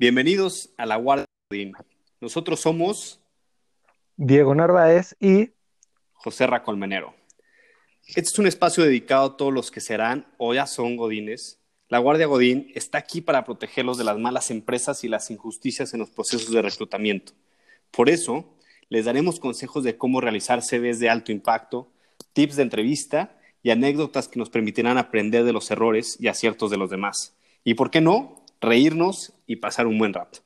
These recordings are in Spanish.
Bienvenidos a la Guardia Godín. Nosotros somos Diego Narváez y José Racolmenero. Este es un espacio dedicado a todos los que serán o ya son godines. La Guardia Godín está aquí para protegerlos de las malas empresas y las injusticias en los procesos de reclutamiento. Por eso, les daremos consejos de cómo realizar CVs de alto impacto, tips de entrevista y anécdotas que nos permitirán aprender de los errores y aciertos de los demás. Y por qué no, reírnos y pasar un buen rato.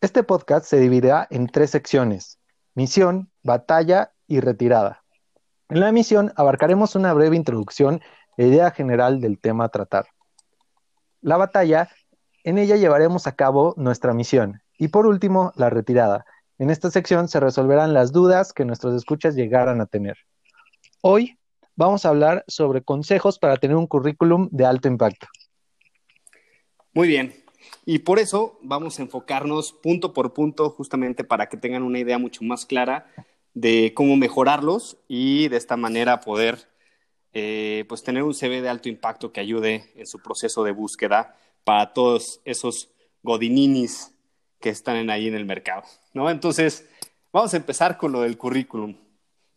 Este podcast se dividirá en tres secciones, misión, batalla y retirada. En la misión abarcaremos una breve introducción e idea general del tema a tratar. La batalla, en ella llevaremos a cabo nuestra misión. Y por último, la retirada. En esta sección se resolverán las dudas que nuestros escuchas llegaran a tener. Hoy vamos a hablar sobre consejos para tener un currículum de alto impacto. Muy bien. Y por eso vamos a enfocarnos punto por punto justamente para que tengan una idea mucho más clara de cómo mejorarlos y de esta manera poder eh, pues tener un CV de alto impacto que ayude en su proceso de búsqueda para todos esos godininis que están ahí en el mercado, ¿no? Entonces, vamos a empezar con lo del currículum.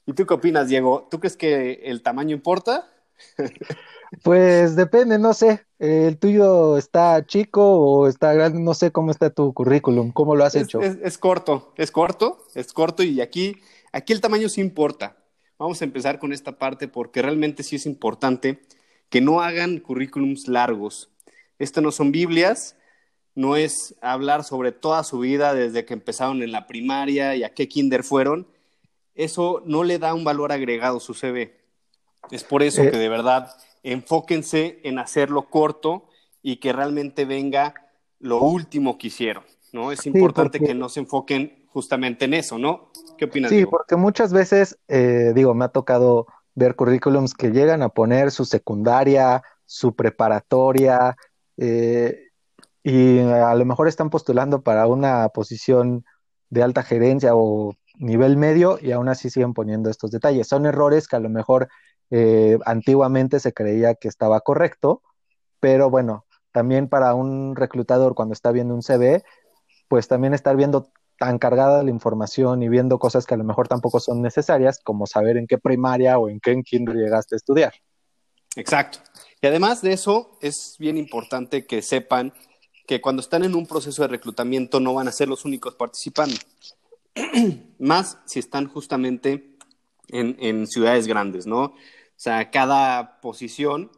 ¿Y tú qué opinas, Diego? ¿Tú crees que el tamaño importa? Pues depende, no sé. ¿El tuyo está chico o está grande? No sé cómo está tu currículum, cómo lo has hecho. Es, corto, es corto, es corto y aquí, aquí el tamaño sí importa. Vamos a empezar con esta parte porque realmente sí es importante que no hagan currículums largos. Esto no son Biblias, no es hablar sobre toda su vida desde que empezaron en la primaria y a qué kinder fueron. Eso no le da un valor agregado a su CV. Es por eso eh, que de verdad enfóquense en hacerlo corto y que realmente venga lo último que hicieron, ¿no? Es importante que no se enfoquen justamente en eso, ¿no? ¿Qué opinas? Sí, porque muchas veces, eh, digo, me ha tocado ver currículums que llegan a poner su secundaria, su preparatoria, eh, y a lo mejor están postulando para una posición de alta gerencia o nivel medio y aún así siguen poniendo estos detalles. Son errores que a lo mejor eh, antiguamente se creía que estaba correcto, pero bueno, también para un reclutador cuando está viendo un CV, pues también estar viendo tan cargada la información y viendo cosas que a lo mejor tampoco son necesarias, como saber en qué primaria o en qué en kinder llegaste a estudiar. Exacto. Y además de eso, es bien importante que sepan que cuando están en un proceso de reclutamiento no van a ser los únicos participando. Más si están justamente en, en ciudades grandes, ¿no? O sea, cada posición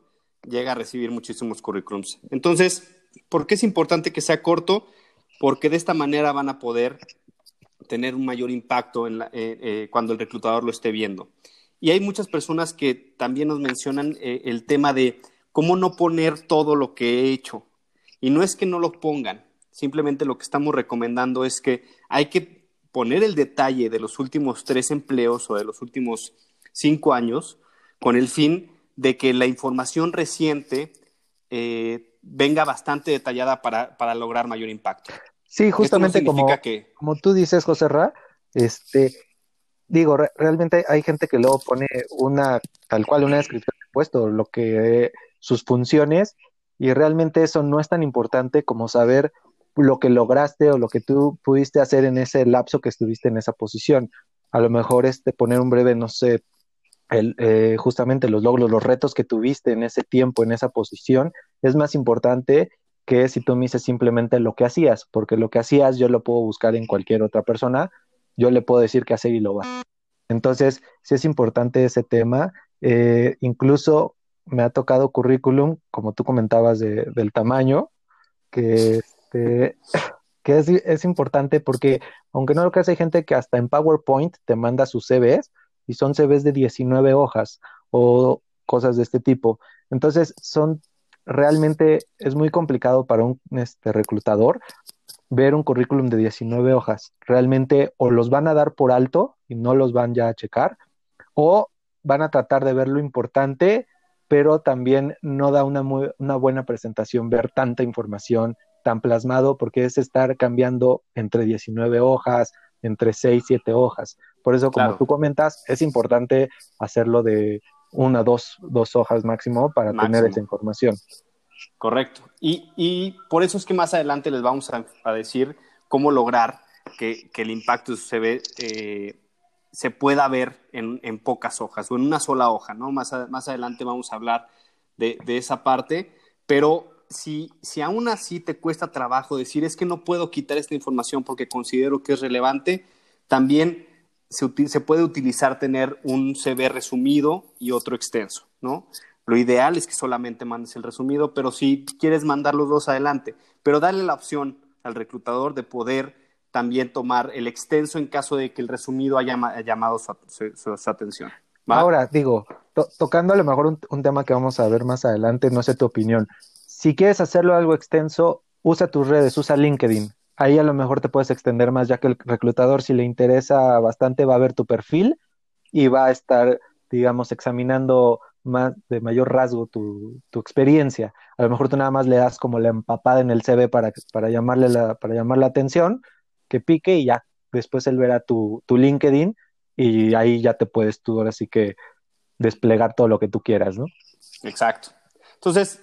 llega a recibir muchísimos currículums. Entonces, ¿por qué es importante que sea corto? Porque de esta manera van a poder tener un mayor impacto en eh, eh, cuando el reclutador lo esté viendo. Y hay muchas personas que también nos mencionan eh, el tema de cómo no poner todo lo que he hecho. Y no es que no lo pongan, simplemente lo que estamos recomendando es que hay que poner el detalle de los últimos tres empleos o de los últimos cinco años con el fin de que la información reciente eh, venga bastante detallada para, para, lograr mayor impacto. Sí, justamente como, que... como tú dices, José Ra, este, digo, realmente hay gente que luego pone una, tal cual, una descripción de puesto, lo que, sus funciones, y realmente eso no es tan importante como saber lo que lograste o lo que tú pudiste hacer en ese lapso que estuviste en esa posición. A lo mejor este poner un breve, no sé, el, eh, justamente los logros, los retos que tuviste en ese tiempo, en esa posición, es más importante que si tú me dices simplemente lo que hacías, porque lo que hacías yo lo puedo buscar en cualquier otra persona, yo le puedo decir que hacer y lo va. Entonces, sí es importante ese tema. Eh, incluso me ha tocado currículum, como tú comentabas, del tamaño, que, este, que es, es, importante porque, aunque no lo creas, hay gente que hasta en PowerPoint te manda sus CVs y son CVs de 19 hojas o cosas de este tipo. Entonces, son realmente, es muy complicado para un este, reclutador ver un currículum de 19 hojas. Realmente o los van a dar por alto y no los van ya a checar, o van a tratar de ver lo importante, pero también no da una, una buena presentación ver tanta información tan plasmado porque es estar cambiando entre 19 hojas, entre 6, 7 hojas. Por eso, como tú comentas, es importante hacerlo de una, dos, dos hojas máximo para tener esa información. Correcto. Y, por eso es que más adelante les vamos a, decir cómo lograr que, el impacto de su CV eh, se pueda ver en, pocas hojas o en una sola hoja, ¿no? Más, más adelante vamos a hablar de, esa parte, pero si, aún así te cuesta trabajo decir es que no puedo quitar esta información porque considero que es relevante, también se, se puede utilizar tener un CV resumido y otro extenso, ¿no? Lo ideal es que solamente mandes el resumido, pero si quieres mandar los dos adelante, pero dale la opción al reclutador de poder también tomar el extenso en caso de que el resumido haya llamado su, atención. Ahora, digo, tocando a lo mejor un, tema que vamos a ver más adelante, no sé tu opinión. Si quieres hacerlo algo extenso, usa tus redes, usa LinkedIn. Ahí a lo mejor te puedes extender más, ya que el reclutador, si le interesa bastante, va a ver tu perfil y va a estar, digamos, examinando más de mayor rasgo tu, experiencia. A lo mejor tú nada más le das como la empapada en el CV para, para, llamarle la, para llamar la atención, que pique y ya después él verá tu, tu LinkedIn y ahí ya te puedes tú ahora sí que desplegar todo lo que tú quieras, ¿no? Exacto. Entonces,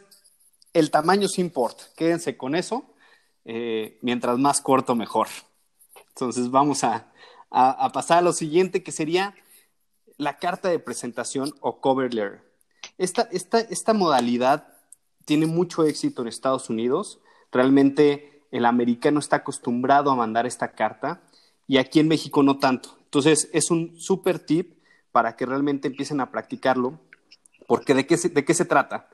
el tamaño sí importa. Quédense con eso. Eh, mientras más corto, mejor. Entonces, vamos a, pasar a lo siguiente, que sería la carta de presentación o cover letter. Esta, esta, modalidad tiene mucho éxito en Estados Unidos. Realmente el americano está acostumbrado a mandar esta carta y aquí en México no tanto. Entonces es un super tip para que realmente empiecen a practicarlo. Porque ¿de qué de qué se trata?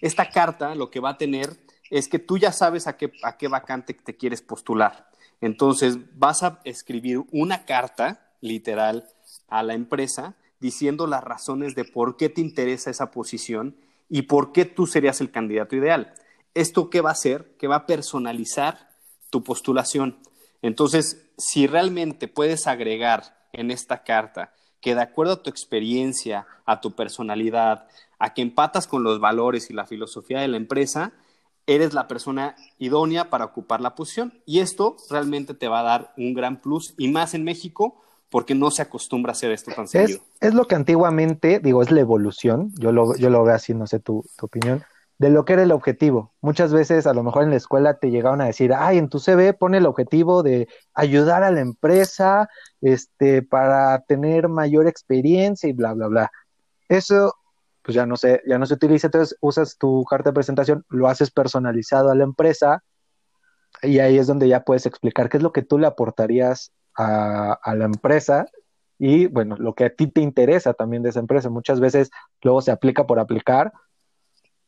Esta carta lo que va a tener es que tú ya sabes a qué, a qué vacante te quieres postular. Entonces vas a escribir una carta literal a la empresa diciendo las razones de por qué te interesa esa posición y por qué tú serías el candidato ideal. ¿Esto qué va a hacer? Que va a personalizar tu postulación. Entonces, si realmente puedes agregar en esta carta que de acuerdo a tu experiencia, a tu personalidad, a que empatas con los valores y la filosofía de la empresa, eres la persona idónea para ocupar la posición. Y esto realmente te va a dar un gran plus, y más en México, porque no se acostumbra a hacer esto tan seguido. Es lo que antiguamente, digo, es la evolución, yo lo, yo lo veo así, no sé tu, opinión, de lo que era el objetivo. Muchas veces, a lo mejor en la escuela te llegaban a decir, ay, en tu CV pone el objetivo de ayudar a la empresa este, para tener mayor experiencia y bla, bla, bla. Eso, pues ya no, sé, ya no se utiliza, entonces usas tu carta de presentación, lo haces personalizado a la empresa y ahí es donde ya puedes explicar qué es lo que tú le aportarías a, la empresa y bueno, lo que a ti te interesa también de esa empresa. Muchas veces luego se aplica por aplicar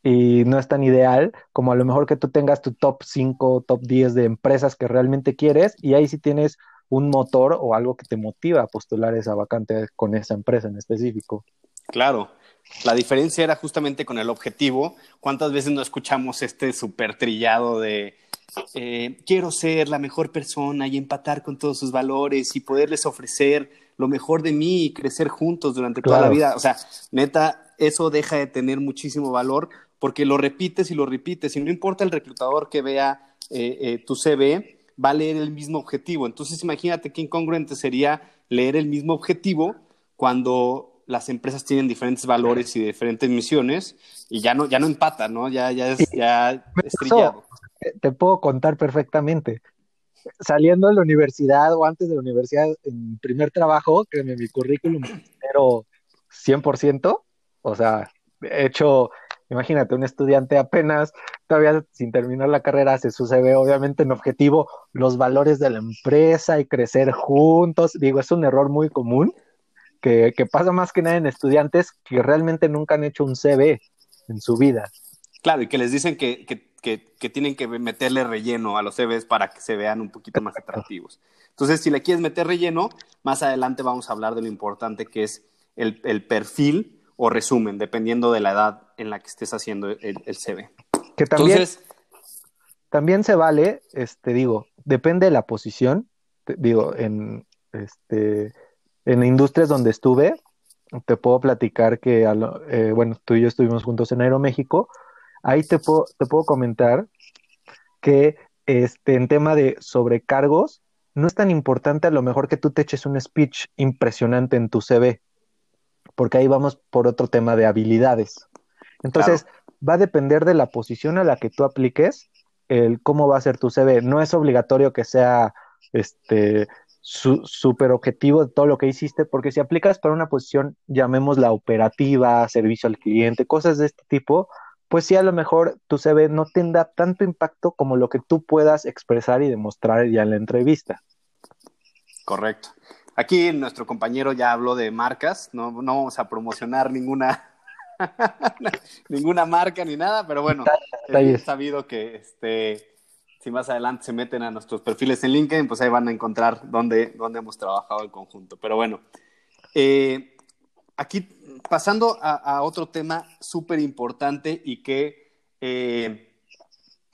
y no es tan ideal como a lo mejor que tú tengas tu top 5, top 10 de empresas que realmente quieres y ahí sí tienes un motor o algo que te motiva a postular esa vacante con esa empresa en específico. Claro, la diferencia era justamente con el objetivo. ¿Cuántas veces no escuchamos este súper trillado de eh, quiero ser la mejor persona y empatar con todos sus valores y poderles ofrecer lo mejor de mí y crecer juntos durante toda la vida. O sea, neta, eso deja de tener muchísimo valor porque lo repites y lo repites y no importa el reclutador que vea eh, eh, tu CV, va a leer el mismo objetivo. Entonces, imagínate qué incongruente sería leer el mismo objetivo cuando las empresas tienen diferentes valores y diferentes misiones y ya no, ya no empatan, ¿no? Ya, ya es, ya estrellado te puedo contar perfectamente. Saliendo de la universidad o antes de la universidad, en primer trabajo, créeme, mi currículum pero 100%, o sea, he hecho, imagínate, un estudiante apenas, todavía sin terminar la carrera, se sucede obviamente en objetivo los valores de la empresa y crecer juntos. Digo, es un error muy común que, pasa más que nada en estudiantes que realmente nunca han hecho un CV en su vida. Claro, y que les dicen que, que, tienen que meterle relleno a los CVs para que se vean un poquito más atractivos. Entonces, si le quieres meter relleno, más adelante vamos a hablar de lo importante que es el, perfil o resumen, dependiendo de la edad en la que estés haciendo el, CV. Que también, también se vale, este, digo, depende de la posición, digo, en, este, en industrias donde estuve, te puedo platicar que, eh, bueno, tú y yo estuvimos juntos en Aeroméxico, Ahí te puedo, te puedo comentar que este, en tema de sobrecargos, no es tan importante a lo mejor que tú te eches un speech impresionante en tu CV, porque ahí vamos por otro tema de habilidades. Entonces, va a depender de la posición a la que tú apliques, el cómo va a ser tu CV. No es obligatorio que sea este súper objetivo de todo lo que hiciste, porque si aplicas para una posición, llamémosla operativa, servicio al cliente, cosas de este tipo, pues sí, a lo mejor tu CV no tendrá tanto impacto como lo que tú puedas expresar y demostrar ya en la entrevista. Correcto. Aquí nuestro compañero ya habló de marcas, no, no vamos a promocionar ninguna, ninguna marca ni nada, pero bueno, he sabido que este, si más adelante se meten a nuestros perfiles en LinkedIn, pues ahí van a encontrar dónde, dónde hemos trabajado en conjunto. Pero bueno, eh, aquí pasando a, otro tema súper importante y que eh,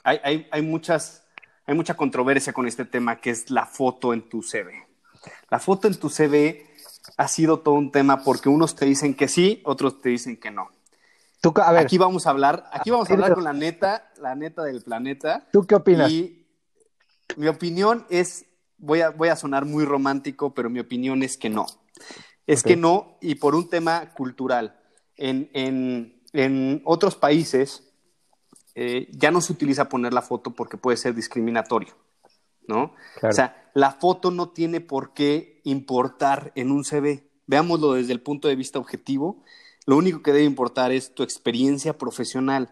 hay, hay, muchas, hay mucha controversia con este tema, que es la foto en tu CV. La foto en tu CV ha sido todo un tema porque unos te dicen que sí, otros te dicen que no. Tú, a ver, aquí vamos a hablar, aquí vamos a hablar con la neta, la neta del planeta. ¿Tú qué opinas? Y mi opinión es, voy a, voy a sonar muy romántico, pero mi opinión es que no. Es que no, y por un tema cultural. En, en, en otros países eh, ya no se utiliza poner la foto porque puede ser discriminatorio, ¿no? O sea, la foto no tiene por qué importar en un CV. Veámoslo desde el punto de vista objetivo. Lo único que debe importar es tu experiencia profesional.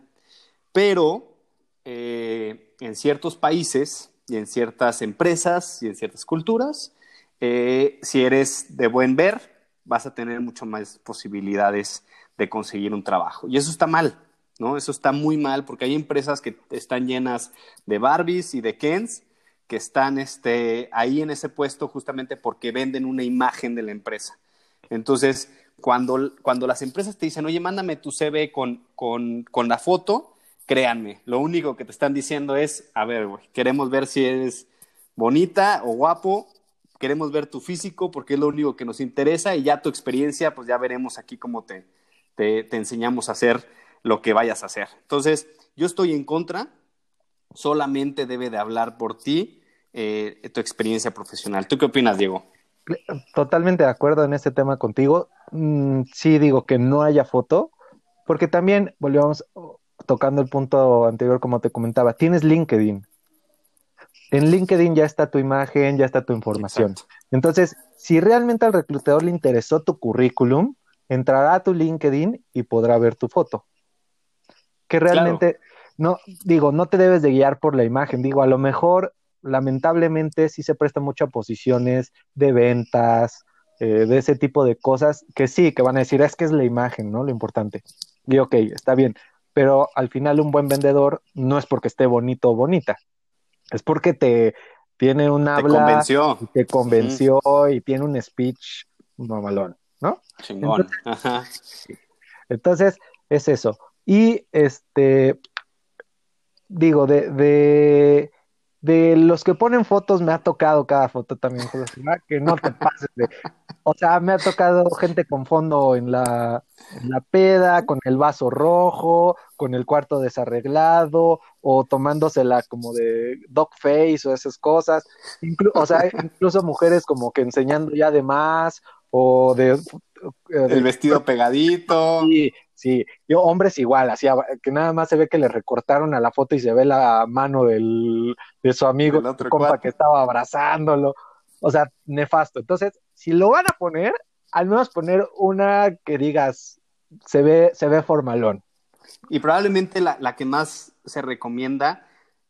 Pero eh, en ciertos países y en ciertas empresas y en ciertas culturas, eh, si eres de buen ver, vas a tener mucho más posibilidades de conseguir un trabajo. Y eso está mal, ¿no? Eso está muy mal porque hay empresas que están llenas de Barbies y de Kens que están este, ahí en ese puesto justamente porque venden una imagen de la empresa. Entonces, cuando, cuando las empresas te dicen, oye, mándame tu CV con, con, con la foto, créanme, lo único que te están diciendo es, a ver, güey, queremos ver si eres bonita o guapo queremos ver tu físico porque es lo único que nos interesa y ya tu experiencia, pues ya veremos aquí cómo te, te, enseñamos a hacer lo que vayas a hacer. Entonces, yo estoy en contra, solamente debe de hablar por ti eh, tu experiencia profesional. ¿Tú qué opinas, Diego? Totalmente de acuerdo en este tema contigo. Mm, sí digo que no haya foto, porque también volvemos tocando el punto anterior, como te comentaba, tienes LinkedIn en LinkedIn ya está tu imagen, ya está tu información. Entonces, si realmente al reclutador le interesó tu currículum, entrará a tu LinkedIn y podrá ver tu foto. Que realmente, no, digo, no te debes de guiar por la imagen, digo, a lo mejor, lamentablemente, sí se presta mucho a posiciones de ventas, eh, de ese tipo de cosas, que sí, que van a decir, es que es la imagen, ¿no? Lo importante. Y ok, está bien, pero al final un buen vendedor no es porque esté bonito o bonita, es porque te tiene un habla. Te convenció. Y te convenció y tiene un speech mamalón, ¿no? Chingón. Entonces, es eso. Y este, digo, de, de, de, los que ponen fotos, me ha tocado cada foto también, que no te pases de. O sea, me ha tocado gente con fondo en la, la peda, con el vaso rojo, con el cuarto desarreglado, o tomándosela como de dog face o esas cosas. o sea, incluso mujeres como que enseñando ya de más, o de... Eh, el vestido pegadito. Sí, sí. Yo, hombres igual, así, que nada más se ve que le recortaron a la foto y se ve la mano del, de su amigo, otro compa que estaba abrazándolo. O sea, nefasto. Entonces, si lo van a poner, al menos poner una que digas, se ve, se ve formalón. Y probablemente la, la que más se recomienda,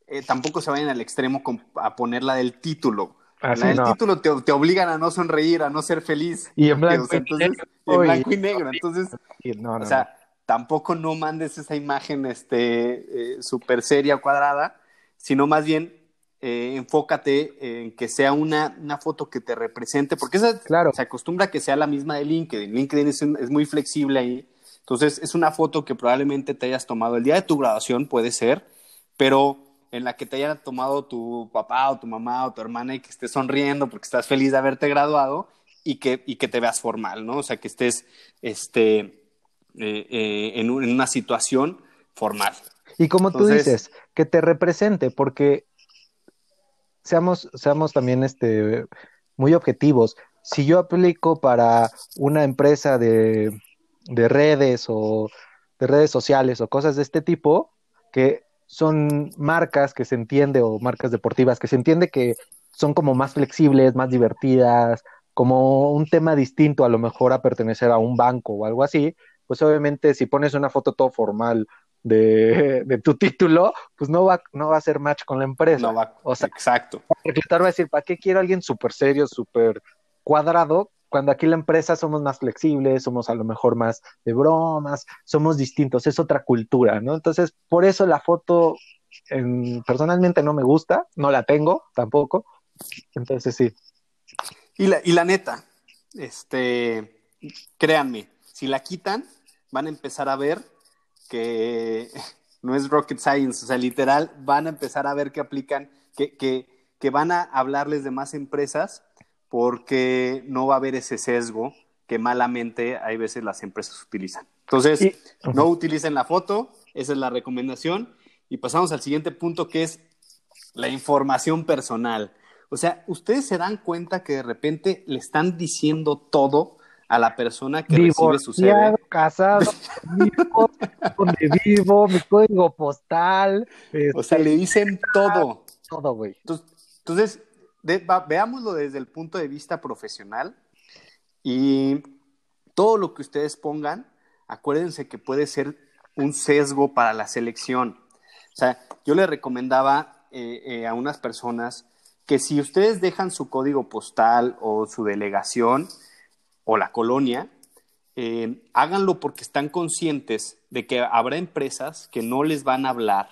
eh, tampoco se vayan al extremo a ponerla del título. Ah, la del título te, te, obligan a no sonreír, a no ser feliz. Y en blanco, y, negro, en blanco y negro. Entonces, o sea, tampoco no mandes esa imagen este, eh, súper seria o cuadrada, sino más bien eh, enfócate en que sea una, una, foto que te represente, porque esa claro. se acostumbra a que sea la misma de LinkedIn. LinkedIn es, es, muy flexible ahí. Entonces, es una foto que probablemente te hayas tomado el día de tu graduación, puede ser, pero en la que te haya tomado tu papá o tu mamá o tu hermana y que estés sonriendo porque estás feliz de haberte graduado y que, y que te veas formal, ¿no? O sea, que estés este, eh, eh, en, una situación formal. Y como tú dices, que te represente, porque seamos, seamos también este, muy objetivos. Si yo aplico para una empresa de, redes o de redes sociales o cosas de este tipo que son marcas que se entiende o marcas deportivas que se entiende que son como más flexibles, más divertidas, como un tema distinto a lo mejor a pertenecer a un banco o algo así, pues obviamente si pones una foto todo formal de, de, tu título, pues no va, no va a ser match con la empresa. No va, o sea, exacto. El reclutar va a decir, ¿para qué quiero a alguien súper serio, súper cuadrado? Cuando aquí la empresa somos más flexibles, somos a lo mejor más de bromas, somos distintos, es otra cultura, ¿no? Entonces, por eso la foto en, personalmente no me gusta, no la tengo tampoco. Entonces, sí. Y la, y la neta, este, créanme, si la quitan, van a empezar a ver que no es rocket science, o sea, literal, van a empezar a ver que aplican, que, que, que van a hablarles de más empresas porque no va a haber ese sesgo que malamente hay veces las empresas utilizan. Entonces, no utilicen la foto, esa es la recomendación. Y pasamos al siguiente punto que es la información personal. O sea, ustedes se dan cuenta que de repente le están diciendo todo a la persona que recibe su CV. casado, vivo, donde vivo, mi código postal. o sea, le dicen todo. Todo, güey. Entonces, veámoslo desde el punto de vista profesional y todo lo que ustedes pongan, acuérdense que puede ser un sesgo para la selección. O sea, yo le recomendaba eh, eh, a unas personas que si ustedes dejan su código postal o su delegación, o la colonia, eh, háganlo porque están conscientes de que habrá empresas que no les van a hablar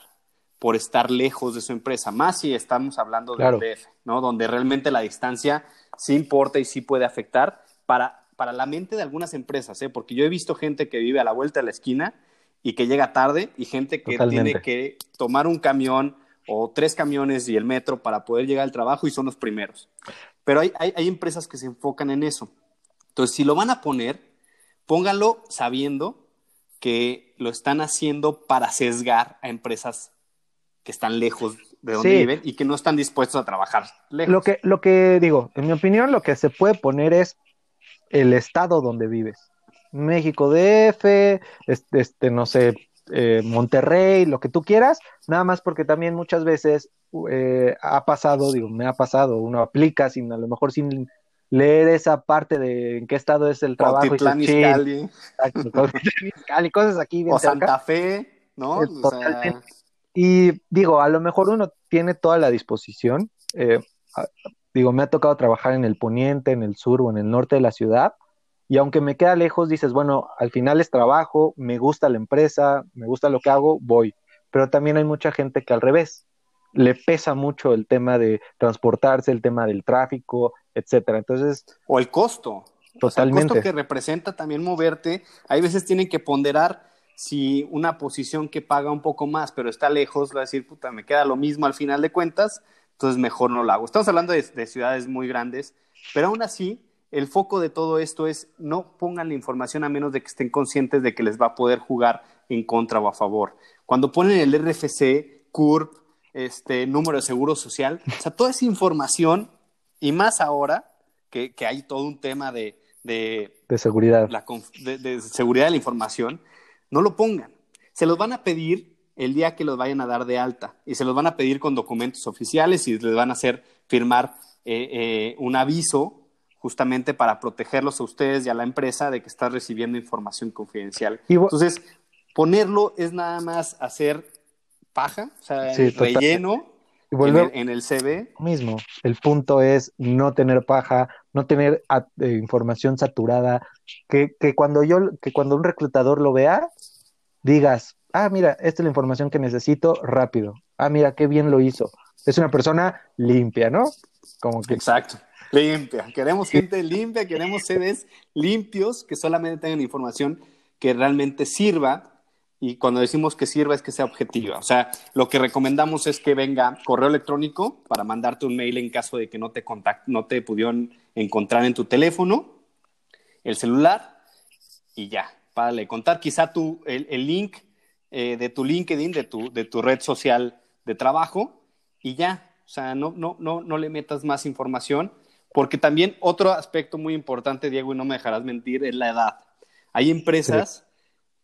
por estar lejos de su empresa, más si estamos hablando de DF, ¿no? Donde realmente la distancia sí importa y sí puede afectar para, para la mente de algunas empresas, ¿eh? Porque yo he visto gente que vive a la vuelta de la esquina y que llega tarde y gente que tiene que tomar un camión o tres camiones y el metro para poder llegar al trabajo y son los primeros. Pero hay, hay empresas que se enfocan en eso. Entonces, si lo van a poner, pónganlo sabiendo que lo están haciendo para sesgar a empresas que están lejos de donde viven y que no están dispuestos a trabajar lejos. Lo que, lo que digo, en mi opinión, lo que se puede poner es el estado donde vives. México DF, este, este no sé, eh, Monterrey, lo que tú quieras, nada más porque también muchas veces eh, ha pasado, digo, me ha pasado, uno aplica sin, a lo mejor sin leer esa parte de en qué estado es el trabajo. cosas aquí. o Santa Fe, ¿no? Y digo, a lo mejor uno tiene toda la disposición. Eh, digo, me ha tocado trabajar en el poniente, en el sur o en el norte de la ciudad. Y aunque me queda lejos, dices, bueno, al final es trabajo, me gusta la empresa, me gusta lo que hago, voy. Pero también hay mucha gente que al revés, le pesa mucho el tema de transportarse, el tema del tráfico, etcétera. Entonces. O el costo. Totalmente. el costo que representa también moverte. Hay veces tienen que ponderar si una posición que paga un poco más, pero está lejos, va a decir, puta, me queda lo mismo al final de cuentas, entonces mejor no lo hago. Estamos hablando de, de ciudades muy grandes, pero aún así, el foco de todo esto es no pongan la información a menos de que estén conscientes de que les va a poder jugar en contra o a favor. Cuando ponen el RFC, CURP, este número de seguro social, o sea, toda esa información y más ahora que, hay todo un tema de, de, seguridad. La, de, seguridad de la información, no lo pongan. Se los van a pedir el día que los vayan a dar de alta y se los van a pedir con documentos oficiales y les van a hacer firmar eh, eh, un aviso justamente para protegerlos a ustedes y a la empresa de que está recibiendo información confidencial. Entonces, ponerlo es nada más hacer paja, o sea, relleno en, el, CV. Mismo, el punto es no tener paja, no tener eh, información saturada, que, que, cuando yo, que cuando un reclutador lo vea, digas, ah, mira, esta es la información que necesito rápido. Ah, mira, qué bien lo hizo. Es una persona limpia, ¿no? Como que... Exacto. Limpia. Queremos gente limpia, queremos CVs limpios que solamente tengan información que realmente sirva y cuando decimos que sirva es que sea objetiva. O sea, lo que recomendamos es que venga correo electrónico para mandarte un mail en caso de que no te, no te pudieron encontrar en tu teléfono, el celular y ya, para contar quizá tu, el, link eh, de tu LinkedIn, de tu, de tu red social de trabajo y ya. O sea, no, no, no, no le metas más información, porque también otro aspecto muy importante, Diego, y no me dejarás mentir, es la edad. Hay empresas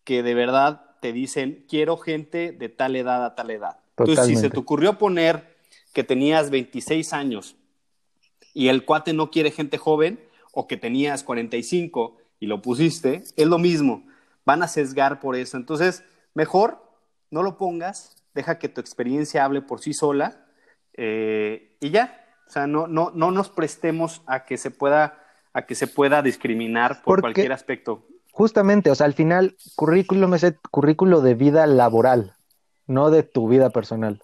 que de verdad te dicen, quiero gente de tal edad a tal edad. Entonces, si se te ocurrió poner que tenías 26 años y el cuate no quiere gente joven, o que tenías 45 y lo pusiste, es lo mismo. Van a sesgar por eso. Entonces, mejor no lo pongas, deja que tu experiencia hable por sí sola eh, y ya. O sea, no, no, no nos prestemos a que se pueda, a que se pueda discriminar por cualquier aspecto. Justamente, o sea, al final, currículum es el currículo de vida laboral, no de tu vida personal.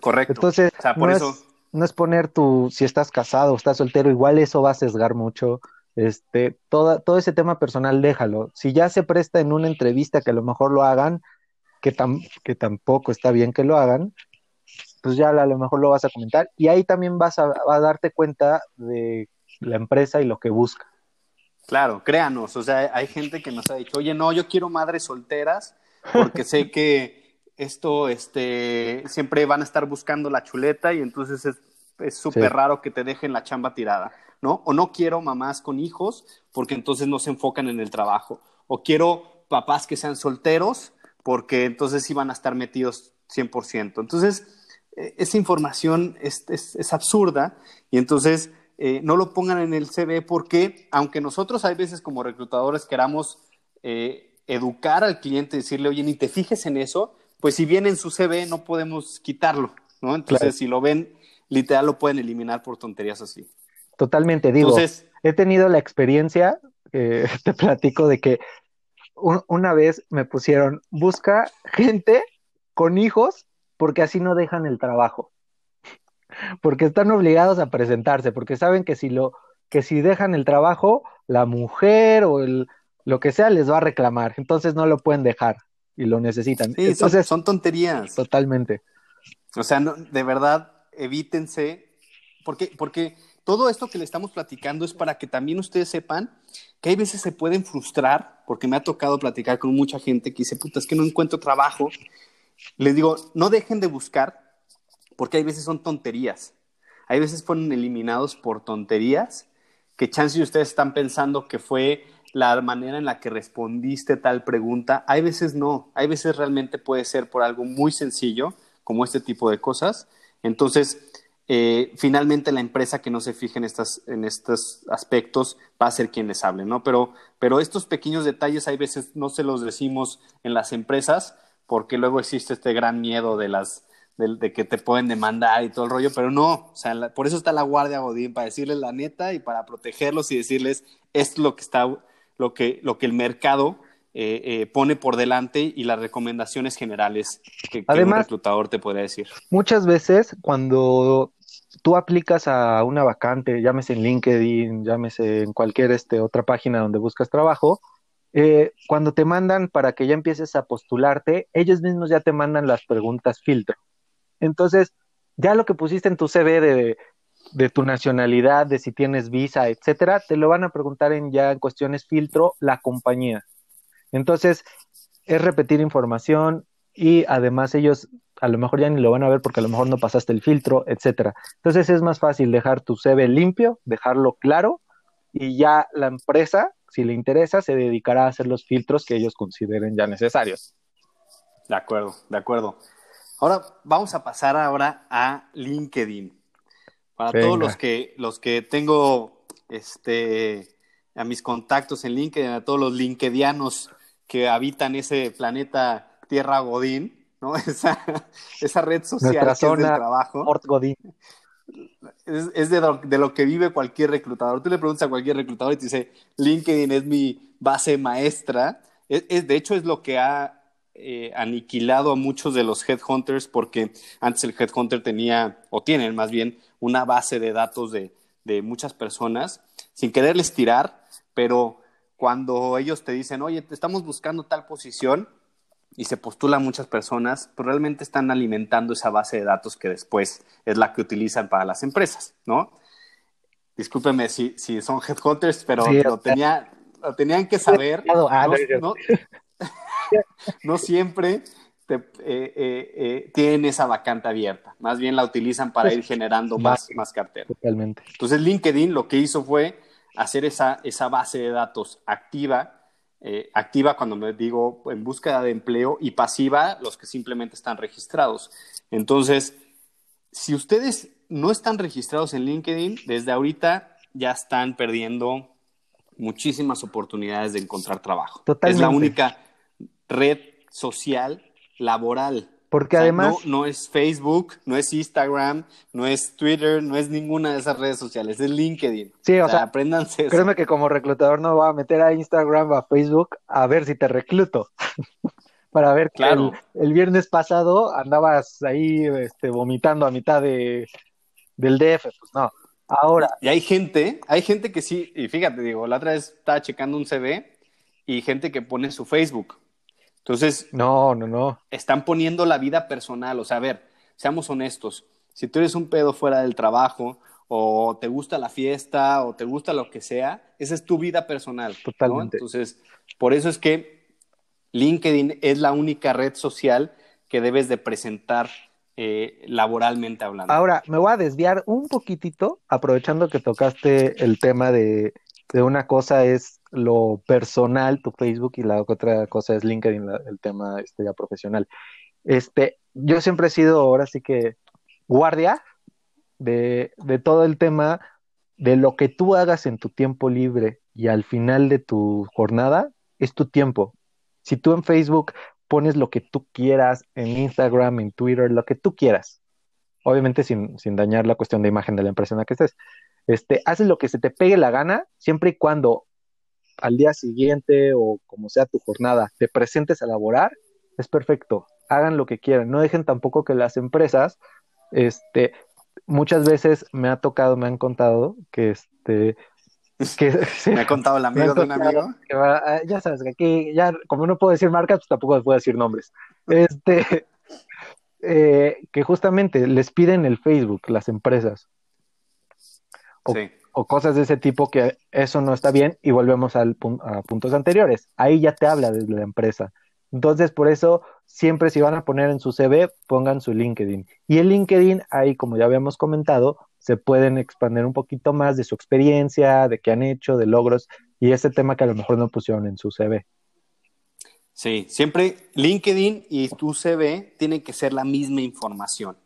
Correcto. Entonces, por eso no es poner tu, si estás casado o estás soltero, igual eso va a sesgar mucho. Este, toda, todo ese tema personal, déjalo. Si ya se presta en una entrevista que a lo mejor lo hagan, que, que tampoco está bien que lo hagan, pues ya a lo mejor lo vas a comentar. Y ahí también vas a, a darte cuenta de la empresa y lo que busca. Claro, créanos, o sea, hay gente que nos ha dicho, oye, no, yo quiero madres solteras porque sé que esto, este, siempre van a estar buscando la chuleta y entonces es súper raro que te dejen la chamba tirada, ¿no? O no quiero mamás con hijos porque entonces no se enfocan en el trabajo. O quiero papás que sean solteros porque entonces sí van a estar metidos 100%. Entonces, e, esa información es, es, absurda y entonces eh, no lo pongan en el CV porque, aunque nosotros hay veces como reclutadores queramos eh, educar al cliente, decirle, oye, ni te fijes en eso, pues si viene en su CV no podemos quitarlo, ¿no? Entonces, si lo ven, literal lo pueden eliminar por tonterías así. Totalmente, digo, Entonces, he tenido la experiencia, eh, te platico de que una vez me pusieron, busca gente con hijos porque así no dejan el trabajo. Porque están obligados a presentarse, porque saben que si lo que si dejan el trabajo, la mujer o el lo que sea les va a reclamar, entonces no lo pueden dejar y lo necesitan. Sí, Entonces, son, tonterías. Totalmente. O sea, de verdad, evítense, porque, porque todo esto que le estamos platicando es para que también ustedes sepan que hay veces se pueden frustrar, porque me ha tocado platicar con mucha gente que dice, puta, es que no encuentro trabajo. Les digo, no dejen de buscar, porque hay veces son tonterías. Hay veces fueron eliminados por tonterías, que chance ustedes están pensando que fue la manera en la que respondiste tal pregunta. Hay veces no, hay veces realmente puede ser por algo muy sencillo, como este tipo de cosas. Entonces, eh, finalmente la empresa que no se fije en, estas, en estos aspectos va a ser quien les hable, ¿no? Pero, pero estos pequeños detalles hay veces no se los decimos en las empresas porque luego existe este gran miedo de las de, que te pueden demandar y todo el rollo, pero no, o sea, por eso está la Guardia Godín, para decirles la neta y para protegerlos y decirles es lo que está lo que, lo que el mercado eh, eh, pone por delante y las recomendaciones generales que, un reclutador te puede decir. Muchas veces cuando tú aplicas a una vacante, llámese en LinkedIn, llámese en cualquier este, otra página donde buscas trabajo, eh, cuando te mandan para que ya empieces a postularte, ellos mismos ya te mandan las preguntas filtro. Entonces, ya lo que pusiste en tu CV de de tu nacionalidad, de si tienes visa, etcétera, te lo van a preguntar en ya en cuestiones filtro la compañía. Entonces, es repetir información y además ellos a lo mejor ya ni lo van a ver porque a lo mejor no pasaste el filtro, etcétera. Entonces es más fácil dejar tu CV limpio, dejarlo claro y ya la empresa, si le interesa, se dedicará a hacer los filtros que ellos consideren ya necesarios. De acuerdo, de acuerdo. Ahora vamos a pasar ahora a LinkedIn. Para todos los que, los que tengo este, a mis contactos en LinkedIn, a todos los linkedianos que habitan ese planeta Tierra Godín, ¿no? Esa, esa red social que es del trabajo. Godín. Es, de, lo, que vive cualquier reclutador. Tú le preguntas a cualquier reclutador y te dice, LinkedIn es mi base maestra. Es, de hecho, es lo que ha eh, aniquilado a muchos de los headhunters porque antes el headhunter tenía, o tienen más bien, una base de datos de, muchas personas, sin quererles tirar, pero cuando ellos te dicen, oye, te estamos buscando tal posición y se postulan muchas personas, pues realmente están alimentando esa base de datos que después es la que utilizan para las empresas, ¿no? Discúlpeme si, si son headhunters, pero lo, tenía, lo tenían que saber. no siempre eh, eh, eh, tienen esa vacante abierta. Más bien la utilizan para ir generando más, más cartera. Totalmente. Entonces LinkedIn lo que hizo fue hacer esa, esa base de datos activa Eh, activa cuando me digo en búsqueda de empleo y pasiva los que simplemente están registrados. Entonces, si ustedes no están registrados en LinkedIn, desde ahorita ya están perdiendo muchísimas oportunidades de encontrar trabajo. Es la única red social laboral. Porque además... No, es Facebook, no es Instagram, no es Twitter, no es ninguna de esas redes sociales, es LinkedIn. Sí, o, sea, apréndanse Créeme que como reclutador no va a meter a Instagram o a Facebook a ver si te recluto. Para ver que el, viernes pasado andabas ahí este, vomitando a mitad de, del DF. Pues no. Ahora. Y hay gente, hay gente que sí, y fíjate, digo, la otra vez estaba checando un CV y gente que pone su Facebook. Entonces. No, no, no. Están poniendo la vida personal. O sea, a ver, seamos honestos. Si tú eres un pedo fuera del trabajo, o te gusta la fiesta, o te gusta lo que sea, esa es tu vida personal. Totalmente. Entonces, por eso es que LinkedIn es la única red social que debes de presentar eh, laboralmente hablando. Ahora, me voy a desviar un poquitito, aprovechando que tocaste el tema de, una cosa es lo personal, tu Facebook, y la otra cosa es LinkedIn, el tema este, ya profesional. Este, yo siempre he sido ahora sí que guardia de, de todo el tema de lo que tú hagas en tu tiempo libre y al final de tu jornada es tu tiempo. Si tú en Facebook pones lo que tú quieras en Instagram, en Twitter, lo que tú quieras. Obviamente sin, dañar la cuestión de imagen de la empresa en la que estés. Este, haces lo que se te pegue la gana, siempre y cuando al día siguiente o como sea tu jornada te presentes a laborar, es perfecto. Hagan lo que quieran. No dejen tampoco que las empresas, este, muchas veces me ha tocado, me han contado que este, me ha contado el amigo de un amigo. Ah, ya sabes que aquí, ya, como no puedo decir marcas, pues tampoco puedo decir nombres. Este, eh, que justamente les piden el Facebook, las empresas. O, o, cosas de ese tipo que eso no está bien y volvemos al, a puntos anteriores. Ahí ya te habla desde la empresa. Entonces, por eso, siempre si van a poner en su CV, pongan su LinkedIn. Y el LinkedIn, ahí, como ya habíamos comentado, se pueden expandir un poquito más de su experiencia, de qué han hecho, de logros y ese tema que a lo mejor no pusieron en su CV. Sí, siempre LinkedIn y tu CV tienen que ser la misma información.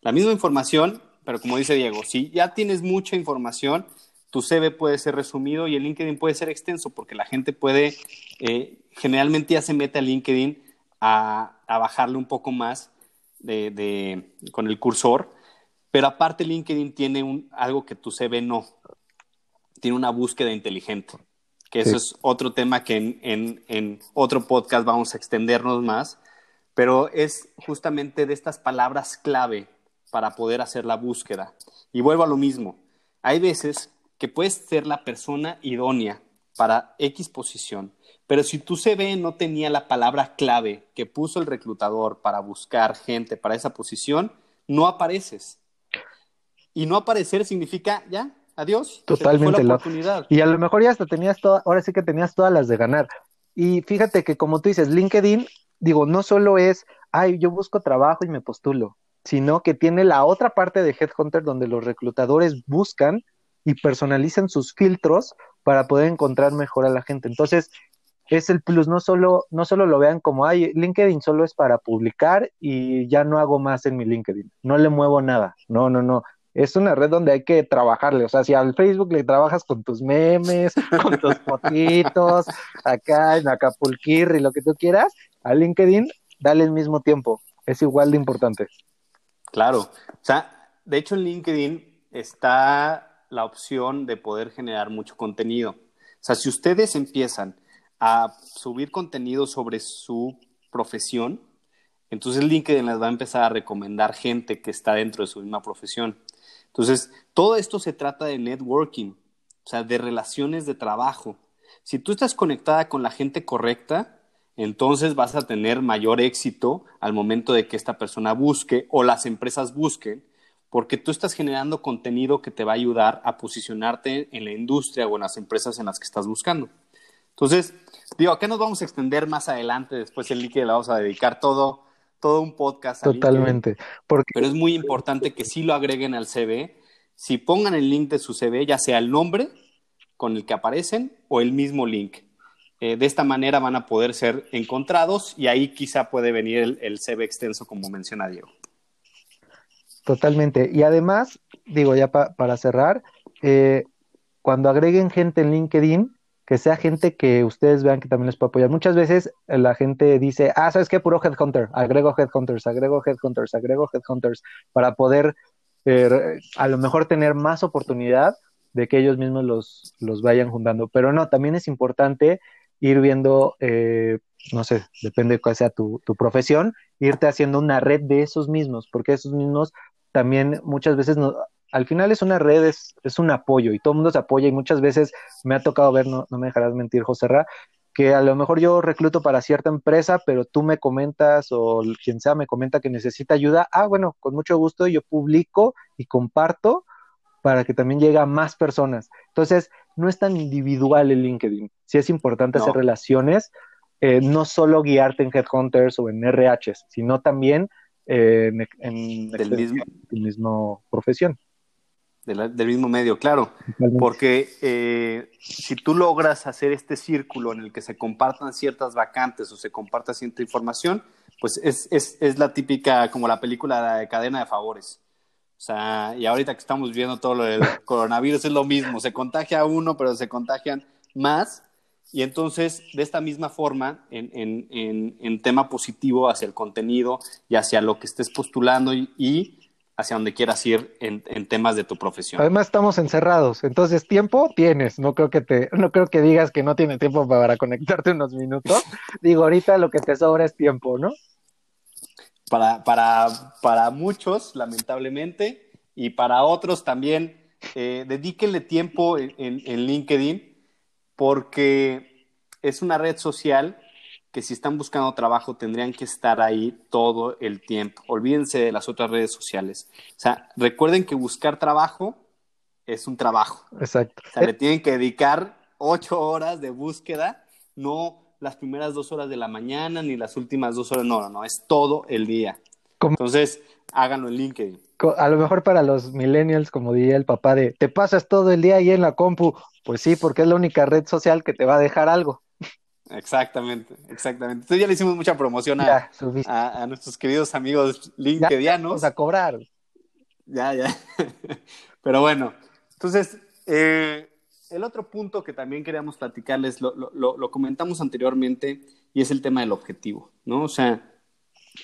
La misma información, pero como dice Diego, si ya tienes mucha información, tu CV puede ser resumido y el LinkedIn puede ser extenso porque la gente puede, eh, generalmente ya se mete a LinkedIn a, bajarle un poco más de, con el cursor pero aparte LinkedIn tiene un, algo que tu CV no. Tiene una búsqueda inteligente. Que eso es otro tema que en, en, otro podcast vamos a extendernos más. Pero es justamente de estas palabras clave para poder hacer la búsqueda. Y vuelvo a lo mismo. Hay veces que puedes ser la persona idónea para X posición, pero si tu CV no tenía la palabra clave que puso el reclutador para buscar gente para esa posición, no apareces y no aparecer significa ya, adiós. Totalmente. La oportunidad. Y a lo mejor ya hasta tenías todas, ahora sí que tenías todas las de ganar. Y fíjate que como tú dices, LinkedIn, digo, no solo es, ay, yo busco trabajo y me postulo, sino que tiene la otra parte de Headhunter donde los reclutadores buscan y personalizan sus filtros para poder encontrar mejor a la gente. Entonces, es el plus, no solo, no solo lo vean como, ay, LinkedIn solo es para publicar y ya no hago más en mi LinkedIn, no le muevo nada, no, no, no, es una red donde hay que trabajarle. O sea, si al Facebook le trabajas con tus memes, con tus fotitos, acá en Acapulquirri, lo que tú quieras, a LinkedIn, dale el mismo tiempo. Es igual de importante. Claro. O sea, de hecho en LinkedIn está la opción de poder generar mucho contenido. O sea, si ustedes empiezan a subir contenido sobre su profesión, entonces LinkedIn les va a empezar a recomendar gente que está dentro de su misma profesión. Entonces, todo esto se trata de networking, o sea, de relaciones de trabajo. Si tú estás conectada con la gente correcta, entonces vas a tener mayor éxito al momento de que esta persona busque o las empresas busquen, porque tú estás generando contenido que te va a ayudar a posicionarte en la industria o en las empresas en las que estás buscando. Entonces, digo, acá nos vamos a extender más adelante, después el líquido le vamos a dedicar todo todo un podcast. Totalmente. Pero es muy importante que sí lo agreguen al CV. Si pongan el link de su CV, ya sea el nombre con el que aparecen o el mismo link. Eh, de esta manera van a poder ser encontrados y ahí quizá puede venir el, el CV extenso, como menciona Diego. Totalmente. Y además, digo ya para cerrar, eh, cuando agreguen gente en LinkedIn, que sea gente que ustedes vean que también les puede apoyar. Muchas veces la gente dice, ah, ¿sabes qué? Puro headhunter, agrego headhunters, agrego headhunters, agrego headhunters, para poder eh, a lo mejor tener más oportunidad de que ellos mismos los, los vayan juntando. Pero no, también es importante ir viendo, eh, no sé, depende de cuál sea tu, tu profesión, irte haciendo una red de esos mismos, porque esos mismos también muchas veces no, al final es una red, es, un apoyo y todo el mundo se apoya y muchas veces me ha tocado ver, no, no me dejarás mentir, José Ra, que a lo mejor yo recluto para cierta empresa, pero tú me comentas o quien sea me comenta que necesita ayuda, ah, bueno, con mucho gusto yo publico y comparto para que también llegue a más personas. Entonces, no es tan individual el LinkedIn. Sí es importante hacer relaciones, eh, no solo guiarte en Headhunters o en RHs, sino también eh, en, el mismo... mismo profesión. Del mismo medio, claro, porque eh, si tú logras hacer este círculo en el que se compartan ciertas vacantes o se comparta cierta información, pues es, es, es la típica, como la película de cadena de favores. O sea, y ahorita que estamos viendo todo lo del coronavirus es lo mismo, se contagia uno, pero se contagian más. Y entonces, de esta misma forma, en, en, en, en tema positivo hacia el contenido y hacia lo que estés postulando y hacia donde quieras ir en, temas de tu profesión. Además estamos encerrados, entonces tiempo tienes, no creo que te, no creo que digas que no tiene tiempo para conectarte unos minutos. Digo, ahorita lo que te sobra es tiempo, ¿no? Para, para, para muchos, lamentablemente, y para otros también, eh, dedíquenle tiempo en, en LinkedIn porque es una red social que si están buscando trabajo tendrían que estar ahí todo el tiempo. Olvídense de las otras redes sociales. O sea, recuerden que buscar trabajo es un trabajo. Exacto. O sea, le tienen que dedicar ocho horas de búsqueda, no las primeras dos horas de la mañana ni las últimas dos horas, no, no, no, es todo el día. Entonces, háganlo en LinkedIn. A lo mejor para los millennials, como diría el papá de, ¿te pasas todo el día ahí en la compu? Pues sí, porque es la única red social que te va a dejar algo. Exactamente, exactamente. Entonces ya le hicimos mucha promoción a, a, nuestros queridos amigos LinkedInianos. Vamos a cobrar. Ya, ya. Pero bueno, entonces, eh, el otro punto que también queríamos platicarles, lo, lo, lo, comentamos anteriormente, y es el tema del objetivo, ¿no? O sea,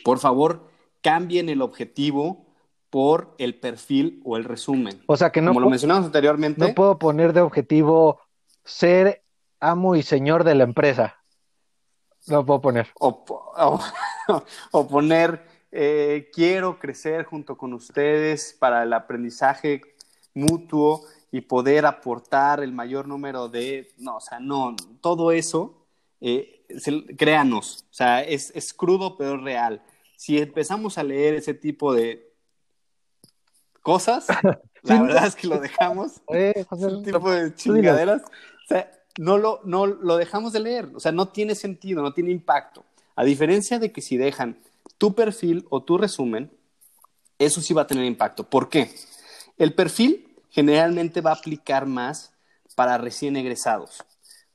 por favor, cambien el objetivo por el perfil o el resumen. O sea que no. Como lo mencionamos anteriormente. No puedo poner de objetivo ser amo y señor de la empresa. Lo puedo poner. O, poner, eh, quiero crecer junto con ustedes para el aprendizaje mutuo y poder aportar el mayor número de... No, o sea, no, todo eso, eh, créanos, o sea, es, es crudo pero real. Si empezamos a leer ese tipo de cosas, la verdad es que lo dejamos. ese tipo de chingaderas. O sea, no lo, no lo dejamos de leer. O sea, no tiene sentido, no tiene impacto. A diferencia de que si dejan tu perfil o tu resumen, eso sí va a tener impacto. ¿Por qué? El perfil generalmente va a aplicar más para recién egresados.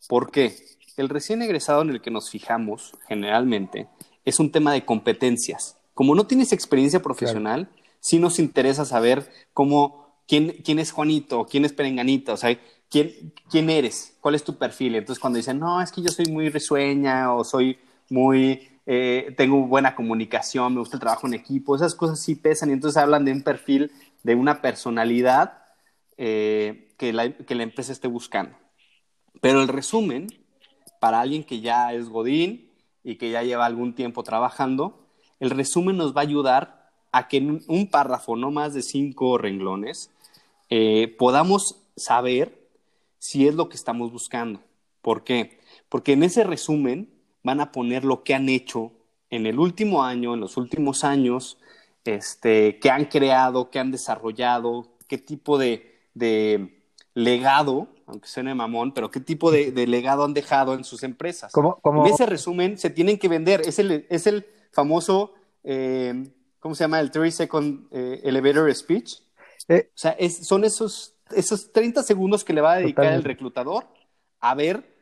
¿Por qué? El recién egresado en el que nos fijamos generalmente es un tema de competencias. Como no tienes experiencia profesional, sí nos interesa saber cómo, quién, quién es Juanito, quién es Perenganita, o sea, ¿quién, quién eres? ¿Cuál es tu perfil? Entonces cuando dicen, no, es que yo soy muy risueña o soy muy, eh, tengo buena comunicación, me gusta el trabajo en equipo, esas cosas sí pesan y entonces hablan de un perfil, de una personalidad eh, que, la, que la empresa esté buscando. Pero el resumen, para alguien que ya es Godín y que ya lleva algún tiempo trabajando, el resumen nos va a ayudar a que en un párrafo, no más de cinco renglones, eh, podamos saber si es lo que estamos buscando. ¿Por qué? Porque en ese resumen van a poner lo que han hecho en el último año, en los últimos años, este, qué han creado, qué han desarrollado, qué tipo de, legado, aunque suene mamón, pero qué tipo de, legado han dejado en sus empresas. En ese resumen se tienen que vender. Es el, es el famoso, eh, ¿cómo se llama? El 30 Second eh, Elevator Speech. Eh. o sea, son esos esos 30 segundos que le va a dedicar el reclutador a ver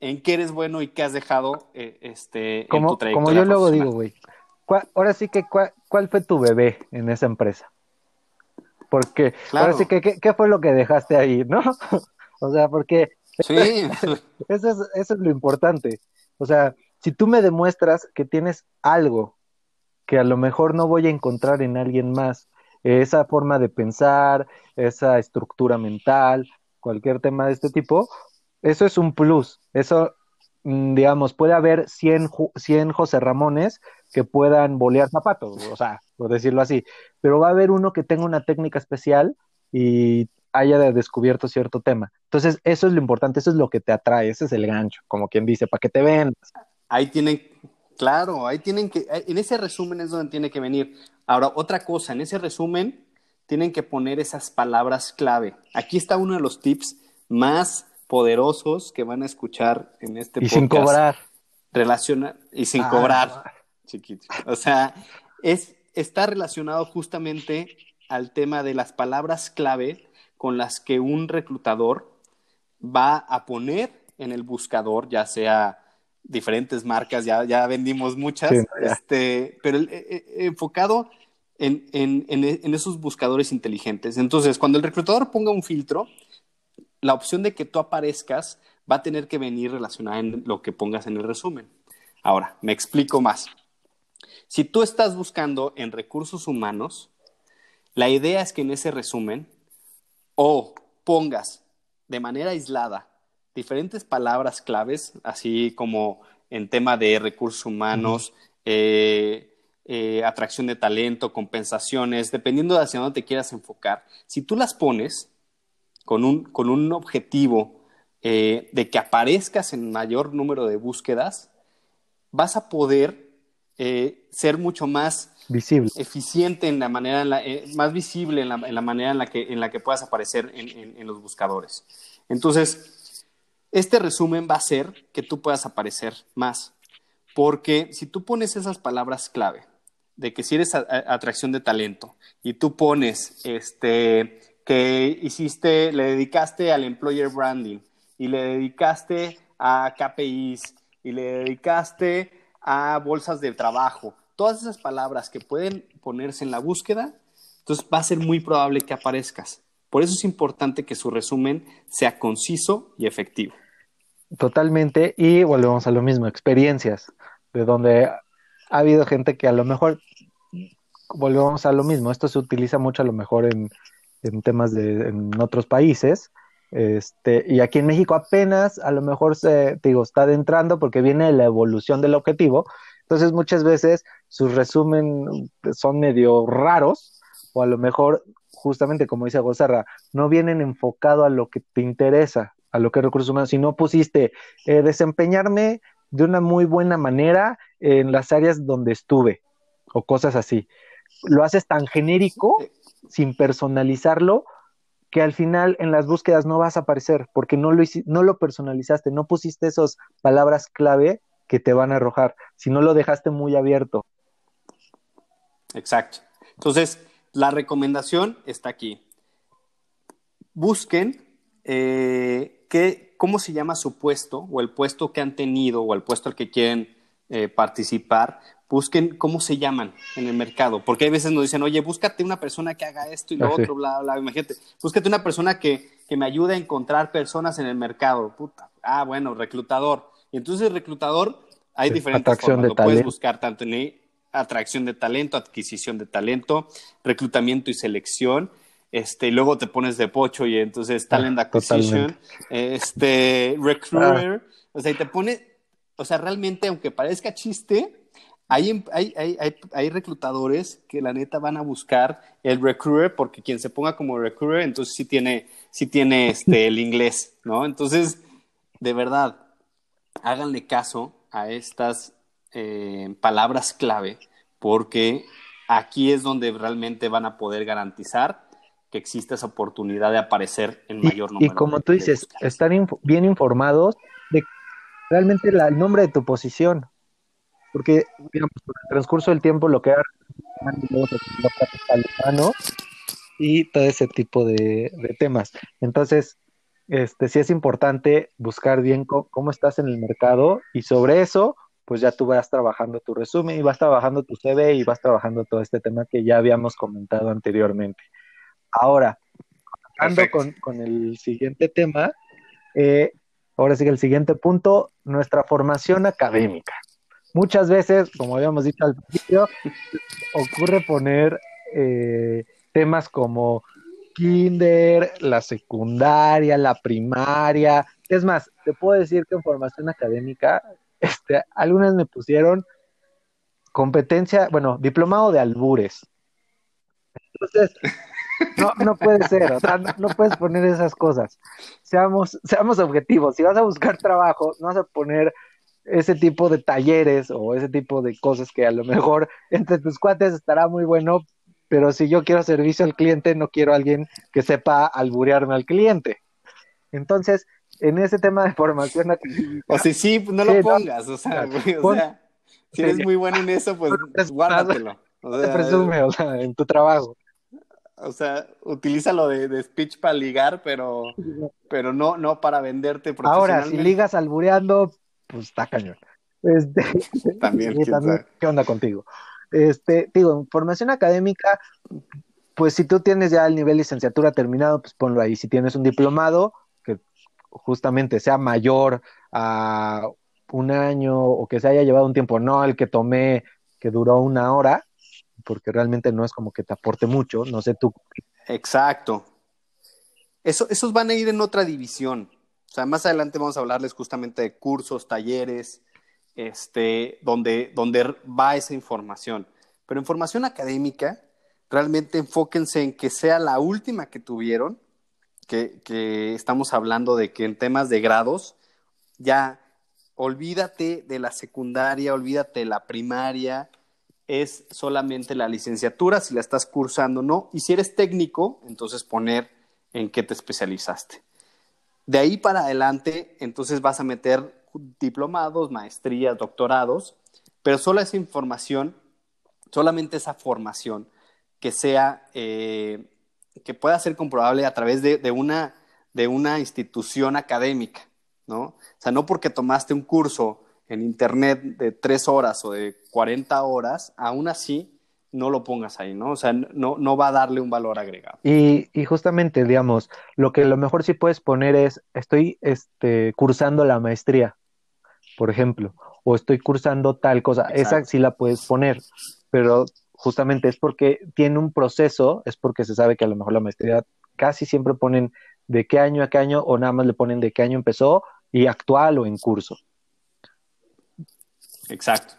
en qué eres bueno y qué has dejado este, como, en tu trayectoria. Como yo luego digo, güey, ahora sí que, ¿cuál, fue tu bebé en esa empresa? Porque, ahora sí que, ¿qué, fue lo que dejaste ahí, no? o sea, porque sí. eso, es, eso es lo importante. O sea, si tú me demuestras que tienes algo que a lo mejor no voy a encontrar en alguien más, esa forma de pensar, esa estructura mental, cualquier tema de este tipo, eso es un plus. Eso, mm, digamos, puede haber 100, 100 José Ramones que puedan bolear zapatos, o sea, por decirlo así, pero va a haber uno que tenga una técnica especial y haya descubierto cierto tema. Entonces, eso es lo importante, eso es lo que te atrae, ese es el gancho, como quien dice, para que te vean. Ahí tienen, claro, ahí tienen que, en ese resumen es donde tiene que venir. Ahora, otra cosa, en ese resumen tienen que poner esas palabras clave. Aquí está uno de los tips más poderosos que van a escuchar en este y sin cobrar. Relaciona y sin ah, cobrar, chiquito. O sea, es, está relacionado justamente al tema de las palabras clave con las que un reclutador va a poner en el buscador, ya sea diferentes marcas, ya, ya vendimos muchas, este, pero eh, eh, enfocado en, en, en, esos buscadores inteligentes. Entonces, cuando el reclutador ponga un filtro, la opción de que tú aparezcas va a tener que venir relacionada en lo que pongas en el resumen. Ahora, me explico más. Si tú estás buscando en recursos humanos, la idea es que en ese resumen o pongas de manera aislada diferentes palabras claves, así como en tema de recursos humanos, eh, eh, atracción de talento, compensaciones, dependiendo de hacia dónde te quieras enfocar. Si tú las pones, con un, con un objetivo eh, de que aparezcas en mayor número de búsquedas, vas a poder eh, ser mucho más visible. eficiente en la manera, la, eh, más visible en la, en la, manera en la, que, en la que puedas aparecer en, en, los buscadores. Entonces, este resumen va a ser que tú puedas aparecer más, porque si tú pones esas palabras clave, de que si eres atracción de talento y tú pones este que hiciste, le dedicaste al employer branding y le dedicaste a KPIs y le dedicaste a bolsas de trabajo, todas esas palabras que pueden ponerse en la búsqueda, entonces va a ser muy probable que aparezcas. Por eso es importante que su resumen sea conciso y efectivo. Totalmente, y volvemos a lo mismo, experiencias, de donde ha habido gente que a lo mejor, volvemos a lo mismo, esto se utiliza mucho a lo mejor en, en temas de en otros países. Este, y aquí en México apenas a lo mejor se, digo, está adentrando porque viene la evolución del objetivo. Entonces muchas veces sus resumen son medio raros o a lo mejor justamente como dice Gozarra, no vienen enfocado a lo que te interesa, a lo que es recursos humanos, si no pusiste eh, desempeñarme de una muy buena manera en las áreas donde estuve o cosas así. Lo haces tan genérico sin personalizarlo, que al final en las búsquedas no vas a aparecer porque no lo, no lo personalizaste, no pusiste esas palabras clave que te van a arrojar, si no lo dejaste muy abierto. Exacto. Entonces, la recomendación está aquí. Busquen eh, cómo se llama su puesto o el puesto que han tenido o el puesto al que quieren eh, participar busquen cómo se llaman en el mercado, porque hay veces nos dicen, oye, búscate una persona que haga esto y lo ah, otro, bla, bla, imagínate, búscate una persona que, que me ayude a encontrar personas en el mercado, puta, ah, bueno, reclutador, y entonces reclutador, hay diferentes atracción formas, lo puedes buscar tanto en atracción de talento, adquisición de talento, reclutamiento y selección, este, y luego te pones de pocho y entonces talent ah, acquisition, este, recruiter, ah. o sea, y te pone, o sea, realmente, aunque parezca chiste, hay, hay, hay, hay, reclutadores que la neta van a buscar el recruiter porque quien se ponga como recruiter entonces sí tiene, sí tiene este, el inglés, ¿no? Entonces, de verdad, háganle caso a estas eh, palabras clave porque aquí es donde realmente van a poder garantizar que existe esa oportunidad de aparecer en mayor número. Y como tú dices, estar bien informados de realmente el nombre de tu posición, porque, digamos, por el transcurso del tiempo lo que ha y todo ese tipo de, temas. Entonces, este, sí es importante buscar bien cómo estás en el mercado y sobre eso, pues ya tú vas trabajando tu resumen y vas trabajando tu CV y vas trabajando todo este tema que ya habíamos comentado anteriormente. Ahora, ando con, con, el siguiente tema, eh, ahora sigue el siguiente punto, nuestra formación académica. Muchas veces, como habíamos dicho al principio, ocurre poner eh, temas como kinder, la secundaria, la primaria. Es más, te puedo decir que en formación académica, este, algunas me pusieron competencia, bueno, diplomado de albures. Entonces, no, no puede ser, o sea, no, puedes poner esas cosas. Seamos, seamos objetivos. Si vas a buscar trabajo, no vas a poner ese tipo de talleres o ese tipo de cosas que a lo mejor entre tus cuates estará muy bueno, pero si yo quiero servicio al cliente, no quiero a alguien que sepa alburearme al cliente. Entonces, en ese tema de formación O si sí, no lo pongas, o sea, o sea, si eres muy bueno en eso, pues guárdatelo. O sea, te presume, o sea, en tu trabajo. O sea, utilízalo de, de speech para ligar, pero, pero no, no para venderte Ahora, si ligas albureando, pues está cañón. Este, también, ¿qué onda contigo? Este, digo, formación académica, pues si tú tienes ya el nivel licenciatura terminado, pues ponlo ahí. Si tienes un diplomado, que justamente sea mayor a un año o que se haya llevado un tiempo, no el que tomé que duró una hora, porque realmente no es como que te aporte mucho, no sé tú. Exacto. Eso, esos van a ir en otra división. O sea, más adelante vamos a hablarles justamente de cursos, talleres, este, donde, donde va esa información. Pero en formación académica, realmente enfóquense en que sea la última que tuvieron, que, que estamos hablando de que en temas de grados, ya olvídate de la secundaria, olvídate de la primaria, es solamente la licenciatura, si la estás cursando no, y si eres técnico, entonces poner en qué te especializaste. De ahí para adelante, entonces vas a meter diplomados, maestrías, doctorados, pero solo esa información, solamente esa formación que sea, eh, que pueda ser comprobable a través de, una, de una institución académica, ¿no? O sea, no porque tomaste un curso en internet de tres horas o de 40 horas, aún así no lo pongas ahí, ¿no? O sea, no, no va a darle un valor agregado. Y, y, justamente, digamos, lo que a lo mejor sí puedes poner es, estoy este, cursando la maestría por ejemplo, o estoy cursando tal cosa, esa sí la puedes poner, pero justamente es porque tiene un proceso, es porque se sabe que a lo mejor la maestría casi siempre ponen de qué año a qué año o nada más le ponen de qué año empezó y actual o en curso. Exacto.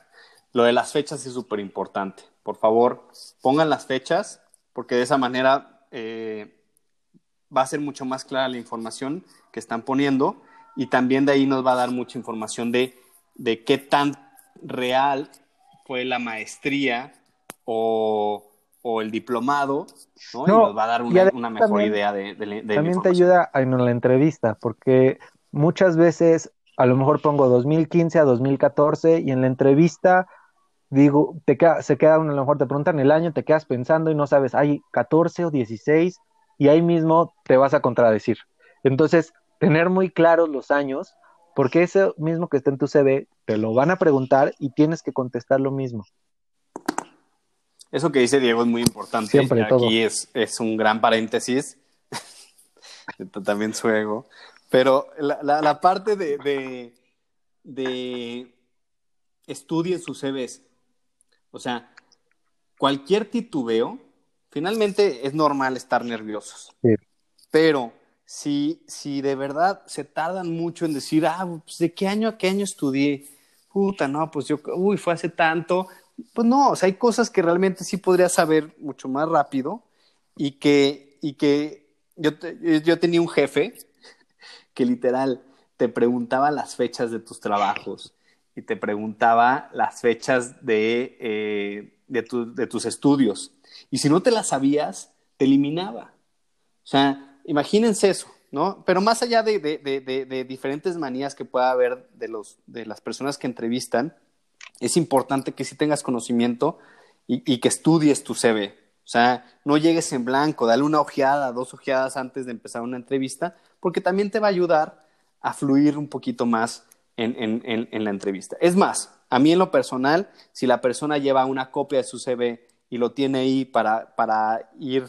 Lo de las fechas es súper importante. Por favor, pongan las fechas porque de esa manera eh, va a ser mucho más clara la información que están poniendo y también de ahí nos va a dar mucha información de, de qué tan real fue la maestría o, o el diplomado, ¿no? y nos va a dar una, mejor idea de, de, También te ayuda en la entrevista, porque muchas veces, a lo mejor pongo 2015 a 2014 y en la entrevista digo, te queda, se queda uno, a lo mejor te preguntan el año, te quedas pensando y no sabes, hay 14 o 16 y ahí mismo te vas a contradecir. Entonces, tener muy claros los años, porque ese mismo que está en tu CV te lo van a preguntar y tienes que contestar lo mismo. Eso que dice Diego es muy importante. Siempre, Aquí Es, es un gran paréntesis. También su ego. Pero la, la, parte de, de, de estudien sus CVs. O sea, cualquier titubeo, finalmente es normal estar nerviosos. Sí. Pero si, si de verdad se tardan mucho en decir, ah, pues de qué año a qué año estudié, puta, no, pues yo, uy, fue hace tanto, pues no, o sea, hay cosas que realmente sí podría saber mucho más rápido y que, y que yo, yo tenía un jefe que literal te preguntaba las fechas de tus trabajos y te preguntaba las fechas de, eh, de, de tus estudios. Y si no te las sabías, te eliminaba. O sea, imagínense eso, ¿no? Pero más allá de, de, diferentes manías que pueda haber de, los, de las personas que entrevistan, es importante que sí tengas conocimiento y, y que estudies tu CV, O sea, no llegues en blanco, dale una ojeada, dos ojeadas antes de empezar una entrevista, porque también te va a ayudar a fluir un poquito más en, en, en, la entrevista. Es más, a mí en lo personal, si la persona lleva una copia de su CV y lo tiene ahí para, para ir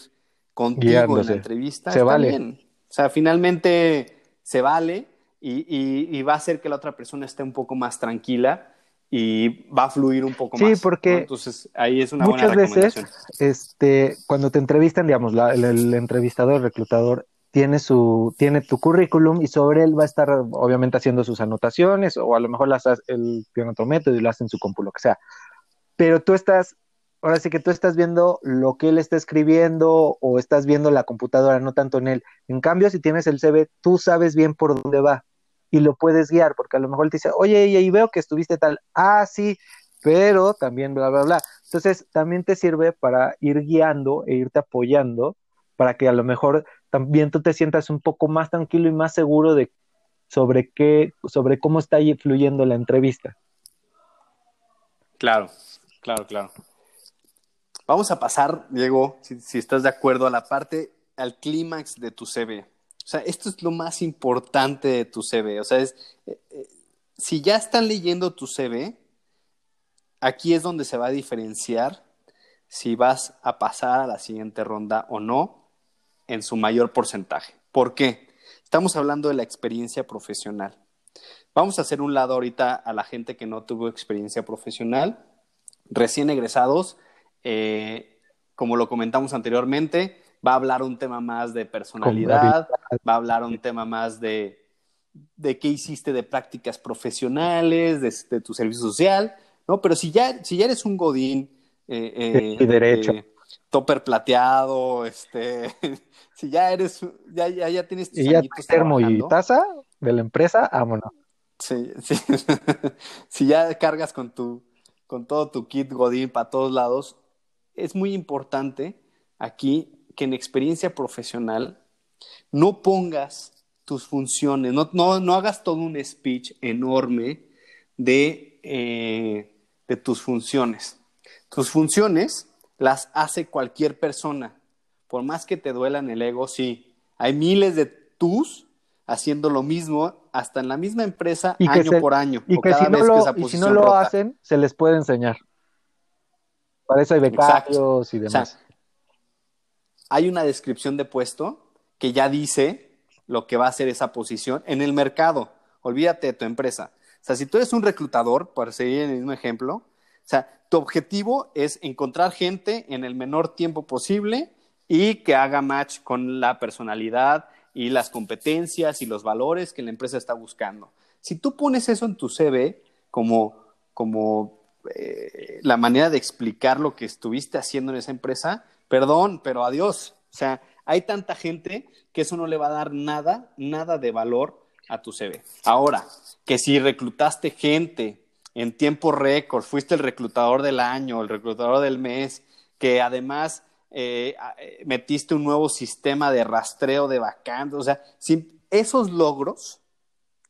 contigo en la entrevista, se vale. O sea, finalmente se vale y, y, va a hacer que la otra persona esté un poco más tranquila y va a fluir un poco más. Sí, porque entonces ahí es una muchas veces, este, cuando te entrevistan, digamos, el, el, entrevistador, el reclutador tiene su, tiene tu currículum y sobre él va a estar obviamente haciendo sus anotaciones o a lo mejor las él tiene otro método y lo hace en su compu, lo que sea. Pero tú estás, ahora sí que tú estás viendo lo que él está escribiendo o estás viendo la computadora, no tanto en él. En cambio, si tienes el CV, tú sabes bien por dónde va y lo puedes guiar, porque a lo mejor él te dice, oye, y veo que estuviste tal, ah, sí, pero también bla, bla, bla. Entonces, también te sirve para ir guiando e irte apoyando para que a lo mejor también tú te sientas un poco más tranquilo y más seguro de sobre qué, sobre cómo está fluyendo la entrevista. Claro, claro, claro. Vamos a pasar, Diego, si, estás de acuerdo, a la parte, al clímax de tu CV. O sea, esto es lo más importante de tu CV. O sea, es, eh, eh, si ya están leyendo tu CV, aquí es donde se va a diferenciar si vas a pasar a la siguiente ronda o no en su mayor porcentaje. ¿Por qué? Estamos hablando de la experiencia profesional. Vamos a hacer un lado ahorita a la gente que no tuvo experiencia profesional, recién egresados, eh, como lo comentamos anteriormente, va a hablar un tema más de personalidad, va a hablar un tema más de, de qué hiciste de prácticas profesionales, de, tu servicio social, ¿no? Pero si ya, si ya eres un godín, eh, eh derecho. Eh, topper plateado, este, si ya eres, ya, ya, ya tienes tus y ya termo y taza de la empresa, vámonos. Sí, sí. si ya cargas con tu, con todo tu kit Godín para todos lados, es muy importante aquí que en experiencia profesional no pongas tus funciones, no, no, no hagas todo un speech enorme de, eh, de tus funciones. Tus funciones las hace cualquier persona por más que te duelan el ego, sí, hay miles de tus haciendo lo mismo hasta en la misma empresa año por año. Y que, si, no lo, y si no lo hacen, se les puede enseñar. Para eso hay becarios y demás. hay una descripción de puesto que ya dice lo que va a hacer esa posición en el mercado. Olvídate de tu empresa. O sea, si tú eres un reclutador, por seguir en el mismo ejemplo, o sea, tu objetivo es encontrar gente en el menor tiempo posible y que haga match con la personalidad y las competencias y los valores que la empresa está buscando. Si tú pones eso en tu CV como, como eh, la manera de explicar lo que estuviste haciendo en esa empresa, perdón, pero adiós. O sea, hay tanta gente que eso no le va a dar nada, nada de valor a tu CV. Ahora, que si reclutaste gente en tiempo récord, fuiste el reclutador del año, el reclutador del mes, que además eh, eh, metiste un nuevo sistema de rastreo de vacantes, o sea, sin esos logros,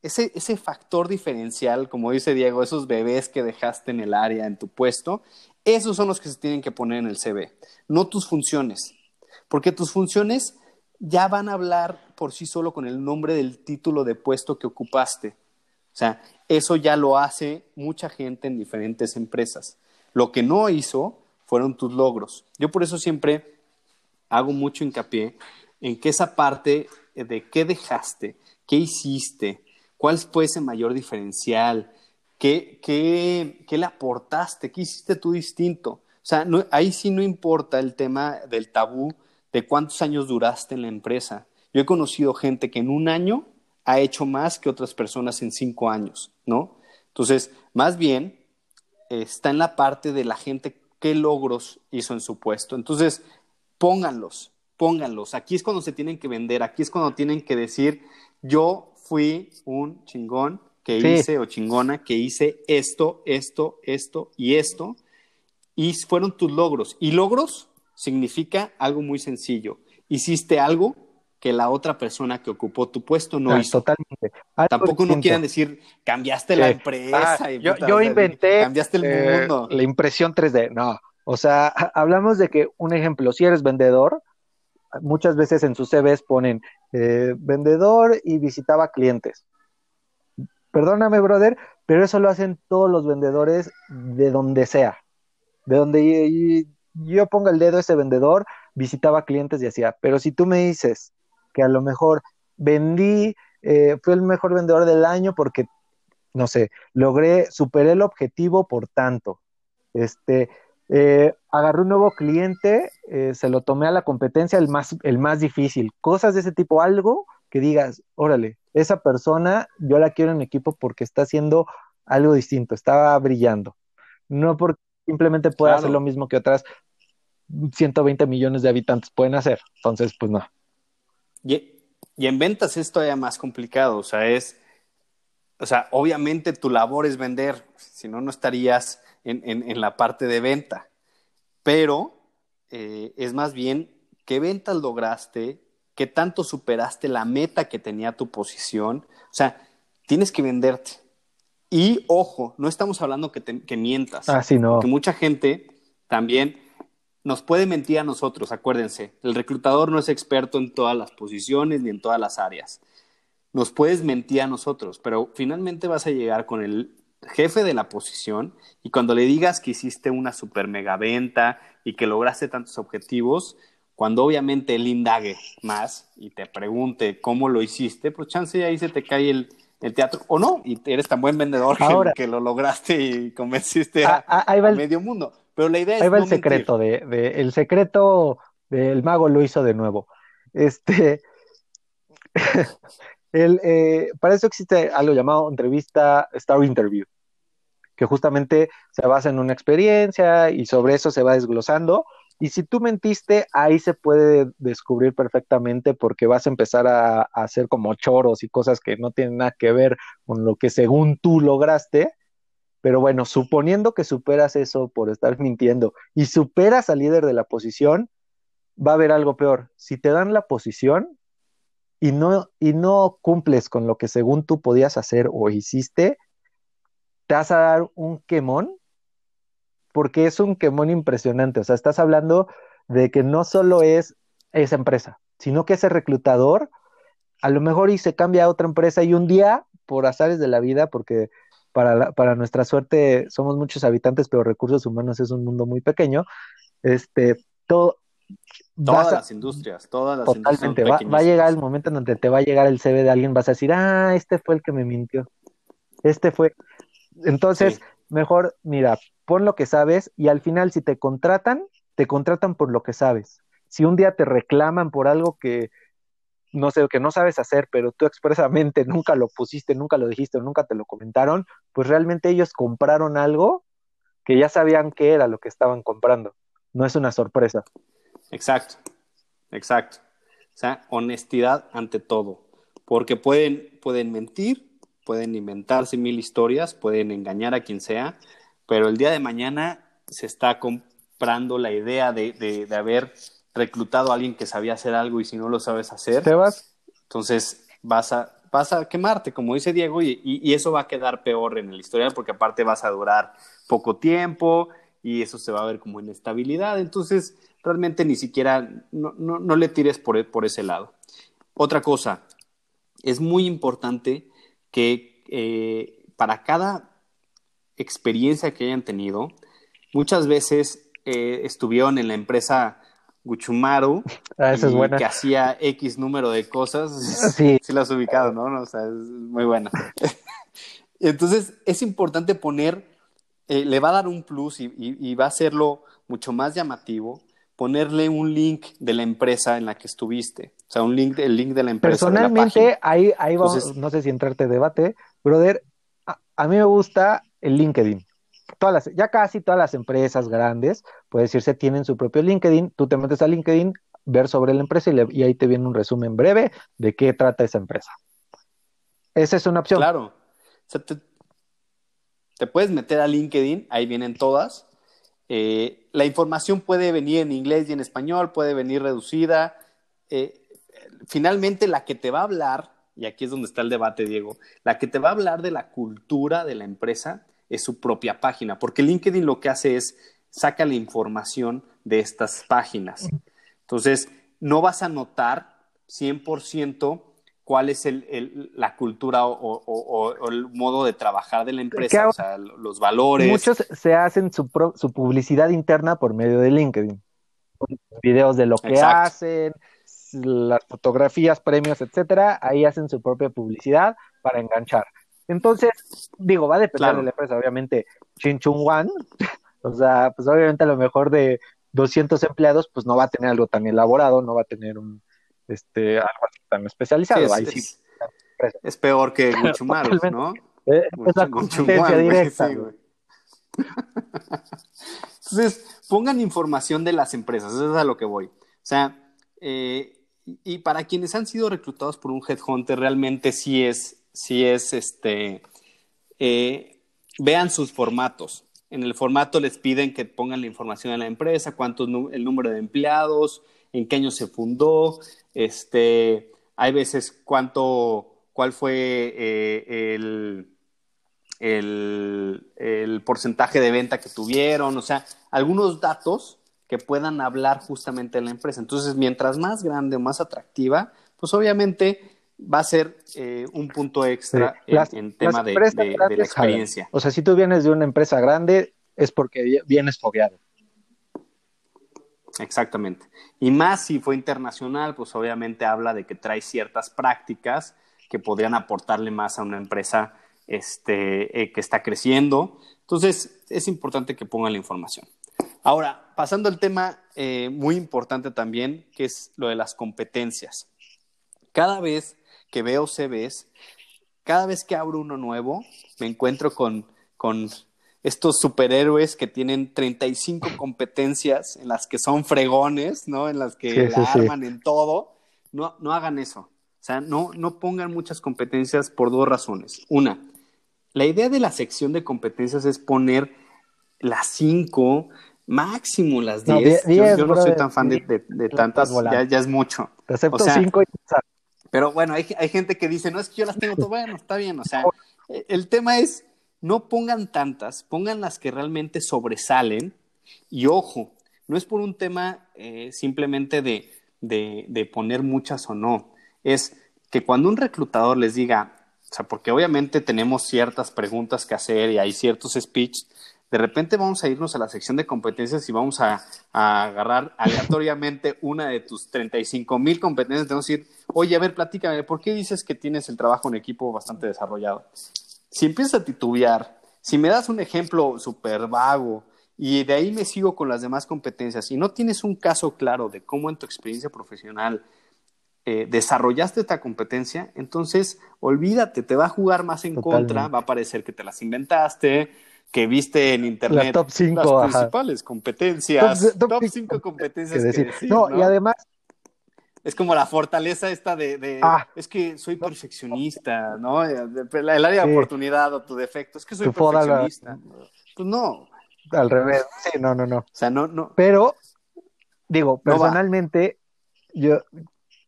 ese, ese factor diferencial, como dice Diego, esos bebés que dejaste en el área, en tu puesto, esos son los que se tienen que poner en el CV, no tus funciones, porque tus funciones ya van a hablar por sí solo con el nombre del título de puesto que ocupaste. O sea, eso ya lo hace mucha gente en diferentes empresas. Lo que no hizo fueron tus logros. Yo por eso siempre hago mucho hincapié en que esa parte de qué dejaste, qué hiciste, cuál fue ese mayor diferencial, qué, qué, qué le aportaste, qué hiciste tú distinto. O sea, ahí sí no importa el tema del tabú de cuántos años duraste en la empresa. Yo he conocido gente que en un año ha hecho más que otras personas en cinco años, ¿no? Entonces, más bien, está en la parte de la gente qué logros hizo en su puesto. Entonces, pónganlos, pónganlos. Aquí es cuando se tienen que vender, aquí es cuando tienen que decir, yo fui un chingón que hice o chingona que hice esto, esto, esto y esto. Y fueron tus logros. Y logros significa algo muy sencillo. Hiciste algo que la otra persona que ocupó tu puesto no ah, hizo. Totalmente. Tampoco no quieran decir, cambiaste la empresa. Ah, yo, inventé cambiaste el eh, mundo. la impresión 3D. No, O sea, hablamos de que, un ejemplo, si eres vendedor, muchas veces en sus CVs ponen eh, vendedor y visitaba clientes. Perdóname, brother, pero eso lo hacen todos los vendedores de donde sea. De donde yo ponga el dedo, ese vendedor visitaba clientes y hacía. Pero si tú me dices que a lo mejor vendí, eh, fue el mejor vendedor del año porque, no sé, logré, superé el objetivo por tanto. Este, eh, agarré un nuevo cliente, eh, se lo tomé a la competencia, el más, el más difícil. Cosas de ese tipo, algo que digas, órale, esa persona yo la quiero en equipo porque está haciendo algo distinto, está brillando. No porque simplemente pueda hacer lo mismo que otras 120 millones de habitantes pueden hacer. Entonces, pues no. Y, en ventas es todavía más complicado. O sea, es, o sea, obviamente tu labor es vender, si no, no estarías en, la parte de venta. Pero eh, es más bien qué ventas lograste, qué tanto superaste la meta que tenía tu posición. O sea, tienes que venderte. Y ojo, no estamos hablando que, que mientas. Ah, sí, no. Porque mucha gente también nos puede mentir a nosotros, acuérdense. El reclutador no es experto en todas las posiciones ni en todas las áreas. Nos puedes mentir a nosotros, pero finalmente vas a llegar con el jefe de la posición y cuando le digas que hiciste una super mega venta y que lograste tantos objetivos, cuando obviamente él indague más y te pregunte cómo lo hiciste, pues chance ahí se te cae el, teatro o no, y eres tan buen vendedor que, lo lograste y convenciste a, medio mundo. Pero la idea es. Ahí va el secreto de, el secreto del mago lo hizo de nuevo. Este. el, eh, para eso existe algo llamado entrevista Star Interview que justamente se basa en una experiencia y sobre eso se va desglosando. Y si tú mentiste, ahí se puede descubrir perfectamente porque vas a empezar a, hacer como choros y cosas que no tienen nada que ver con lo que según tú lograste. Pero bueno, suponiendo que superas eso por estar mintiendo y superas al líder de la posición, va a haber algo peor. Si te dan la posición y no, y no cumples con lo que según tú podías hacer o hiciste, te vas a dar un quemón, porque es un quemón impresionante. O sea, estás hablando de que no solo es esa empresa, sino que ese reclutador a lo mejor y se cambia a otra empresa y un día, por azares de la vida, porque para, para nuestra suerte somos muchos habitantes, pero recursos humanos es un mundo muy pequeño, este, todo... Todas las industrias, todas las totalmente, va, va, a llegar el momento en donde te va a llegar el CV de alguien, vas a decir, ah, este fue el que me mintió, este fue, entonces, mejor, mira, pon lo que sabes y al final si te contratan, te contratan por lo que sabes. Si un día te reclaman por algo que no sé, que no sabes hacer, pero tú expresamente nunca lo pusiste, nunca lo dijiste, nunca te lo comentaron, pues realmente ellos compraron algo que ya sabían qué era lo que estaban comprando. No es una sorpresa. Exacto, exacto. O sea, honestidad ante todo, porque pueden, pueden mentir, pueden inventarse mil historias, pueden engañar a quien sea, pero el día de mañana se está comprando la idea de, haber reclutado a alguien que sabía hacer algo y si no lo sabes hacer, ¿Te vas? entonces vas a, vas a quemarte, como dice Diego, y, eso va a quedar peor en el historial porque aparte vas a durar poco tiempo y eso se va a ver como inestabilidad, entonces realmente ni siquiera no, no le tires por, por ese lado. Otra cosa, es muy importante que eh, para cada experiencia que hayan tenido, muchas veces eh, estuvieron en la empresa Guchumaru ah, que hacía X número de cosas. Sí. sí la has ubicado, ¿no? O sea, es muy buena. Entonces, es importante poner, eh, le va a dar un plus y, va a hacerlo mucho más llamativo, ponerle un link de la empresa en la que estuviste. O sea, un link, el link de la empresa. Personalmente, ahí, ahí vamos, no sé si entrarte debate, brother, a, mí me gusta el LinkedIn. Todas ya casi todas las empresas grandes, puede decirse, tienen su propio LinkedIn. Tú te metes a LinkedIn, ver sobre la empresa y, ahí te viene un resumen breve de qué trata esa empresa. Esa es una opción. Claro. te, puedes meter a LinkedIn, ahí vienen todas. Eh, la información puede venir en inglés y en español, puede venir reducida. Eh, finalmente la que te va a hablar, y aquí es donde está el debate, Diego, la que te va a hablar de la cultura de la empresa es su propia página, porque LinkedIn lo que hace es saca la información de estas páginas. Entonces, no vas a notar 100% cuál es el, la cultura o, el modo de trabajar de la empresa, o sea, los valores. Muchos se hacen su, su publicidad interna por medio de LinkedIn. Videos de lo que hacen, las fotografías, premios, etcétera, ahí hacen su propia publicidad para enganchar. Entonces, digo, va a depender de la empresa, obviamente, Chin Chung Wan, o sea, pues obviamente a lo mejor de 200 empleados, pues no va a tener algo tan elaborado, no va a tener un, este, algo tan especializado. es, peor que Guchumaros, ¿no? Eh, es la competencia directa. Entonces, pongan información de las empresas, eso es a lo que voy. O sea, eh, y para quienes han sido reclutados por un headhunter, realmente sí es, sí es este, eh, vean sus formatos. En el formato les piden que pongan la información de la empresa, cuánto el número de empleados, en qué año se fundó, este, hay veces cuánto, cuál fue eh, el, el, el, porcentaje de venta que tuvieron, o sea, algunos datos que puedan hablar justamente de la empresa. Entonces, mientras más grande o más atractiva, pues obviamente va a ser eh, un punto extra en, tema de, la experiencia. O sea, si tú vienes de una empresa grande, es porque vienes fogueado. Exactamente. Y más si fue internacional, pues obviamente habla de que trae ciertas prácticas que podrían aportarle más a una empresa este, eh, que está creciendo. Entonces, es importante que pongan la información. Ahora, pasando al tema eh, muy importante también, que es lo de las competencias. Cada vez que veo CVs, cada vez que abro uno nuevo, me encuentro con, con estos superhéroes que tienen 35 competencias en las que son fregones, ¿no? En las que la arman en todo. No, no hagan eso. O sea, no, no pongan muchas competencias por dos razones. Una, la idea de la sección de competencias es poner las cinco, máximo las diez. yo, no soy tan fan de, tantas, ya, ya, es mucho. Te acepto cinco y... Pero bueno, hay, hay gente que dice, no, es que yo las tengo todo bueno, está bien. O sea, el tema es no pongan tantas, pongan las que realmente sobresalen y ojo, no es por un tema eh, simplemente de, de, poner muchas o no, es que cuando un reclutador les diga, o sea, porque obviamente tenemos ciertas preguntas que hacer y hay ciertos speech, de repente vamos a irnos a la sección de competencias y vamos a, a agarrar aleatoriamente una de tus 35 mil competencias. Tenemos que decir, oye, a ver, platícame, ¿por qué dices que tienes el trabajo en equipo bastante desarrollado? si empiezas a titubear, si me das un ejemplo súper vago y de ahí me sigo con las demás competencias y no tienes un caso claro de cómo en tu experiencia profesional eh, desarrollaste esta competencia, entonces olvídate, te va a jugar más en contra, va a parecer que te las inventaste, que viste en internet top las principales competencias, top 5 competencias. Que decir. no, y además es como la fortaleza esta de, ah. es que soy perfeccionista, ¿no? El área de oportunidad o tu defecto, es que soy perfeccionista. Pues no. Al revés, sí, no, no, no. O sea, no, no. Pero, digo, personalmente, yo,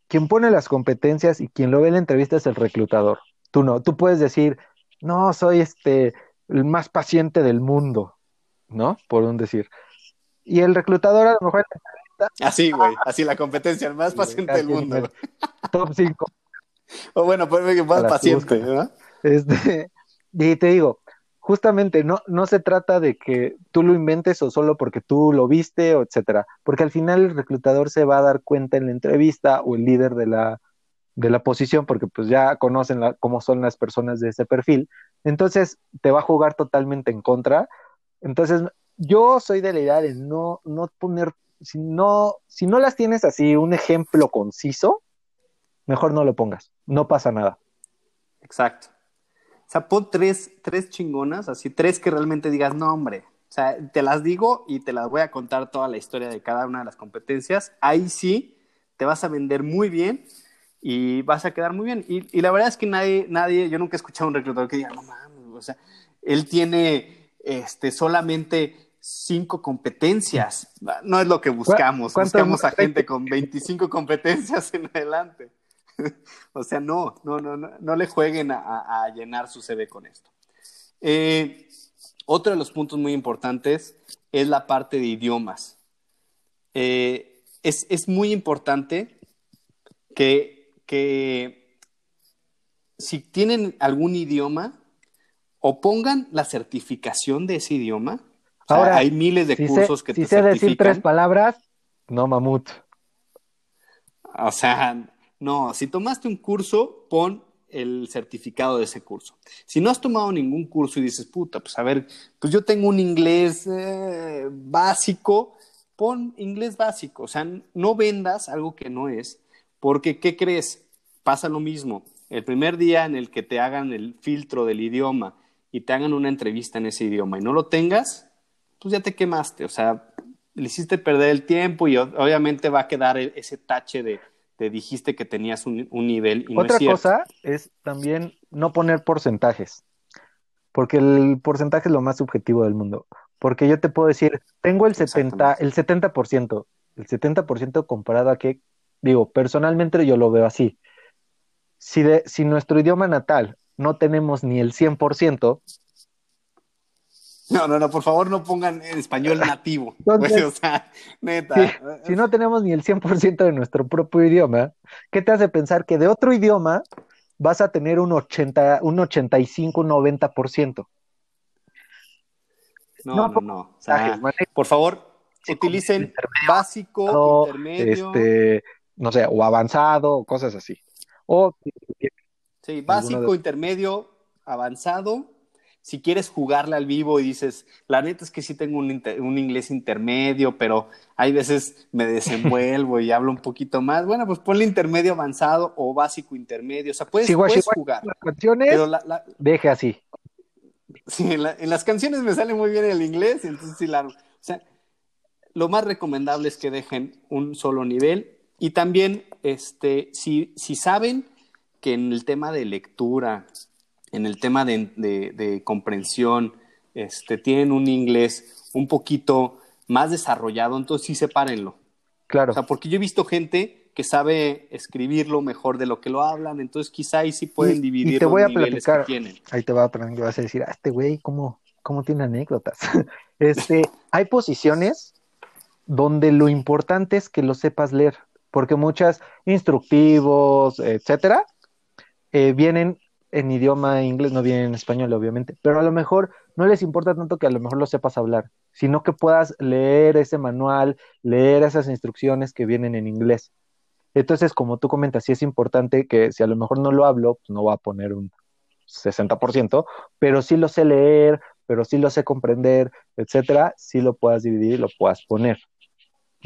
quien pone las competencias y quien lo ve en la entrevista es el reclutador. Tú no, tú puedes decir, no, soy este, el más paciente del mundo, ¿no? Por un decir. Y el reclutador a lo mejor Así, güey, así la competencia, el más paciente del mundo. Top 5. O bueno, que más paciente, ¿verdad? Este, y te digo, justamente no, no se trata de que tú lo inventes o solo porque tú lo viste, o etcétera, porque al final el reclutador se va a dar cuenta en la entrevista o el líder de la, de la posición, porque pues ya conocen cómo son las personas de ese perfil, entonces te va a jugar totalmente en contra. Entonces, yo soy de la idea de no, no poner si no, si no las tienes así, un ejemplo conciso, mejor no lo pongas, no pasa nada. Exacto. O sea, pon tres, tres chingonas, así, tres que realmente digas, no, hombre. O sea, te las digo y te las voy a contar toda la historia de cada una de las competencias. Ahí sí, te vas a vender muy bien y vas a quedar muy bien. Y, y la verdad es que nadie, nadie, yo nunca he escuchado a un reclutador que diga, no mames, o sea, él tiene este, solamente cinco competencias. No es lo que buscamos. Buscamos a gente con 25 competencias en adelante. o sea, no, no, no, no, le jueguen a, llenar su CV con esto. Eh, otro de los puntos muy importantes es la parte de idiomas. Eh, es, muy importante que, que si tienen algún idioma, o pongan la certificación de ese idioma. Ahora, hay miles de cursos que si sé decir tres palabras, no mamut. O sea, no, si tomaste un curso, pon el certificado de ese curso. Si no has tomado ningún curso y dices, puta, pues a ver, pues yo tengo un inglés eh, básico, pon inglés básico, o sea, no vendas algo que no es, porque ¿qué crees? Pasa lo mismo. El primer día en el que te hagan el filtro del idioma y te hagan una entrevista en ese idioma y no lo tengas, pues ya te quemaste, o sea, le hiciste perder el tiempo y obviamente va a quedar e-, ese tache de te dijiste que tenías un, nivel y Otra cosa es también no poner porcentajes, porque el porcentaje es lo más subjetivo del mundo. Porque yo te puedo decir, tengo el 70, el 70%, el 70% comparado a que, digo, personalmente yo lo veo así. Si, de, si nuestro idioma natal no tenemos ni el 100%, no, no, no, por favor no pongan en español nativo. o sea, neta. Si, no tenemos ni el 100% de nuestro propio idioma, ¿qué te hace pensar que de otro idioma vas a tener un, 80, un 85, 90%? No, no, no. no. O sea, por favor, utilicen básico, intermedio. Este, no sé, o avanzado, o cosas así. O, sí, básico, intermedio, avanzado si quieres jugarle al vivo y dices, la neta es que sí tengo un, un, inglés intermedio, pero hay veces me desenvuelvo y hablo un poquito más, bueno, pues ponle intermedio avanzado o básico intermedio, o sea, puedes, jugar. Las canciones, deje así. Sí, en, las canciones me sale muy bien el inglés, entonces sí, la, o sea, lo más recomendable es que dejen un solo nivel y también, este, si, si saben que en el tema de lectura, en el tema de, comprensión, este, tienen un inglés un poquito más desarrollado, entonces sí sepárenlo. Claro. O sea, porque yo he visto gente que sabe escribirlo mejor de lo que lo hablan, entonces quizá ahí sí pueden dividir y te voy a platicar, Ahí te va a que vas a decir, ah, este güey, ¿cómo, ¿cómo tiene anécdotas? este, hay posiciones donde lo importante es que lo sepas leer, porque muchas instructivos, etcétera, eh, vienen en idioma inglés, no viene en español, obviamente, pero a lo mejor no les importa tanto que a lo mejor lo sepas hablar, sino que puedas leer ese manual, leer esas instrucciones que vienen en inglés. Entonces, como tú comentas, sí es importante que si a lo mejor no lo hablo, pues no va a poner un 60%, pero sí lo sé leer, pero sí lo sé comprender, etcétera, sí lo puedas dividir y lo puedas poner.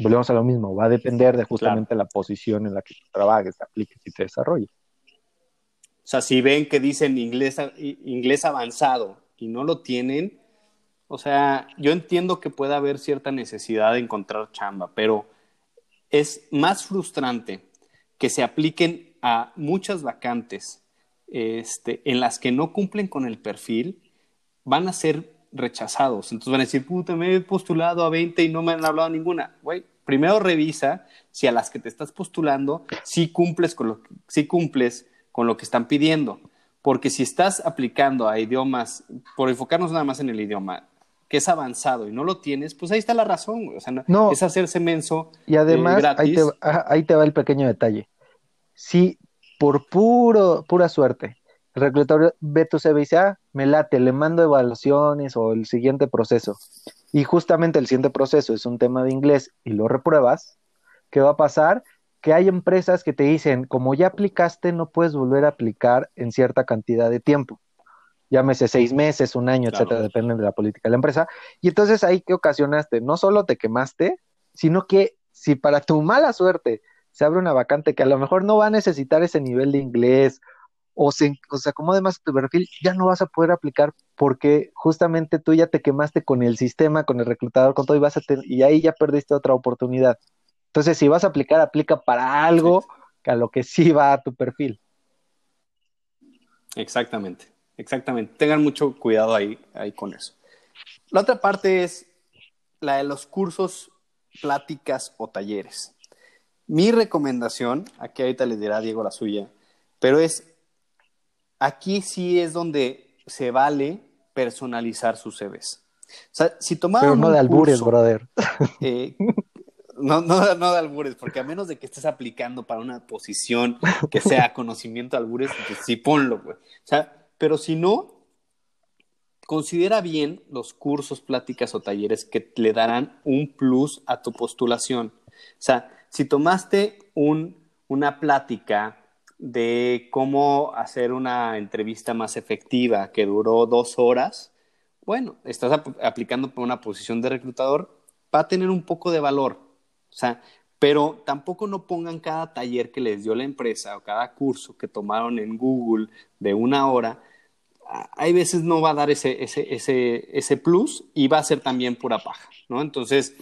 Volvemos a lo mismo, va a depender de justamente la posición en la que trabajes, apliques y te desarrolles. O sea, si ven que dicen inglés, inglés avanzado y no lo tienen, o sea, yo entiendo que puede haber cierta necesidad de encontrar chamba, pero es más frustrante que se apliquen a muchas vacantes este, en las que no cumplen con el perfil, van a ser rechazados. Entonces van a decir, puta, me he postulado a 20 y no me han hablado ninguna. Güey, primero revisa si a las que te estás postulando sí cumples con lo sí cumples con lo que están pidiendo. Porque si estás aplicando a idiomas, por enfocarnos nada más en el idioma, que es avanzado y no lo tienes, pues ahí está la razón. O sea, no, es hacerse menso. Y además, eh, ahí, te, ahí te va el pequeño detalle. Si por puro, pura suerte el reclutador ve tu CV y dice, ah, me late, le mando evaluaciones o el siguiente proceso. Y justamente el siguiente proceso es un tema de inglés y lo repruebas, ¿qué va a pasar? que hay empresas que te dicen, como ya aplicaste, no puedes volver a aplicar en cierta cantidad de tiempo. Llámese seis meses, un año, etcétera, depende de la política de la empresa. Y entonces ahí que ocasionaste, no solo te quemaste, sino que si para tu mala suerte se abre una vacante que a lo mejor no va a necesitar ese nivel de inglés o se, o se acomode más tu perfil, ya no vas a poder aplicar porque justamente tú ya te quemaste con el sistema, con el reclutador, con todo y vas a y ahí ya perdiste otra oportunidad. Entonces, si vas a aplicar, aplica para algo que a lo que sí va a tu perfil. Exactamente, exactamente. Tengan mucho cuidado ahí, ahí con eso. La otra parte es la de los cursos, pláticas o talleres. Mi recomendación, aquí ahorita les dirá Diego la suya, pero es, aquí sí es donde se vale personalizar sus CVs. O sea, si tomaron Pero no de albures, brother. Eh, no, no, no de albures, porque a menos de que estés aplicando para una posición que sea conocimiento de albures, pues sí ponlo, güey. O sea, pero si no, considera bien los cursos, pláticas o talleres que le darán un plus a tu postulación. O sea, si tomaste un, una plática de cómo hacer una entrevista más efectiva que duró dos horas, bueno, estás aplicando por una posición de reclutador, va a tener un poco de valor. O sea, pero tampoco no pongan cada taller que les dio la empresa o cada curso que tomaron en Google de una hora. Hay veces no va a dar ese, ese, ese, ese plus y va a ser también pura paja, ¿no? Entonces,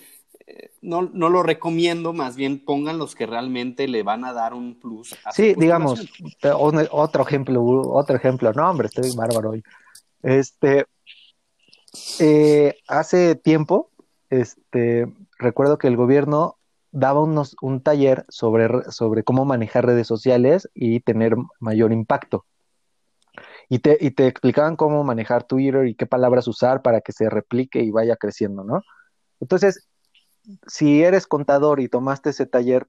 no, no, lo recomiendo, más bien pongan los que realmente le van a dar un plus. A sí, digamos, otro ejemplo, otro ejemplo, no, hombre, estoy bárbaro hoy. Este, eh, hace tiempo, este, recuerdo que el gobierno daba unos, un taller sobre, sobre cómo manejar redes sociales y tener mayor impacto. Y te, y te explicaban cómo manejar Twitter y qué palabras usar para que se replique y vaya creciendo, ¿no? Entonces, si eres contador y tomaste ese taller,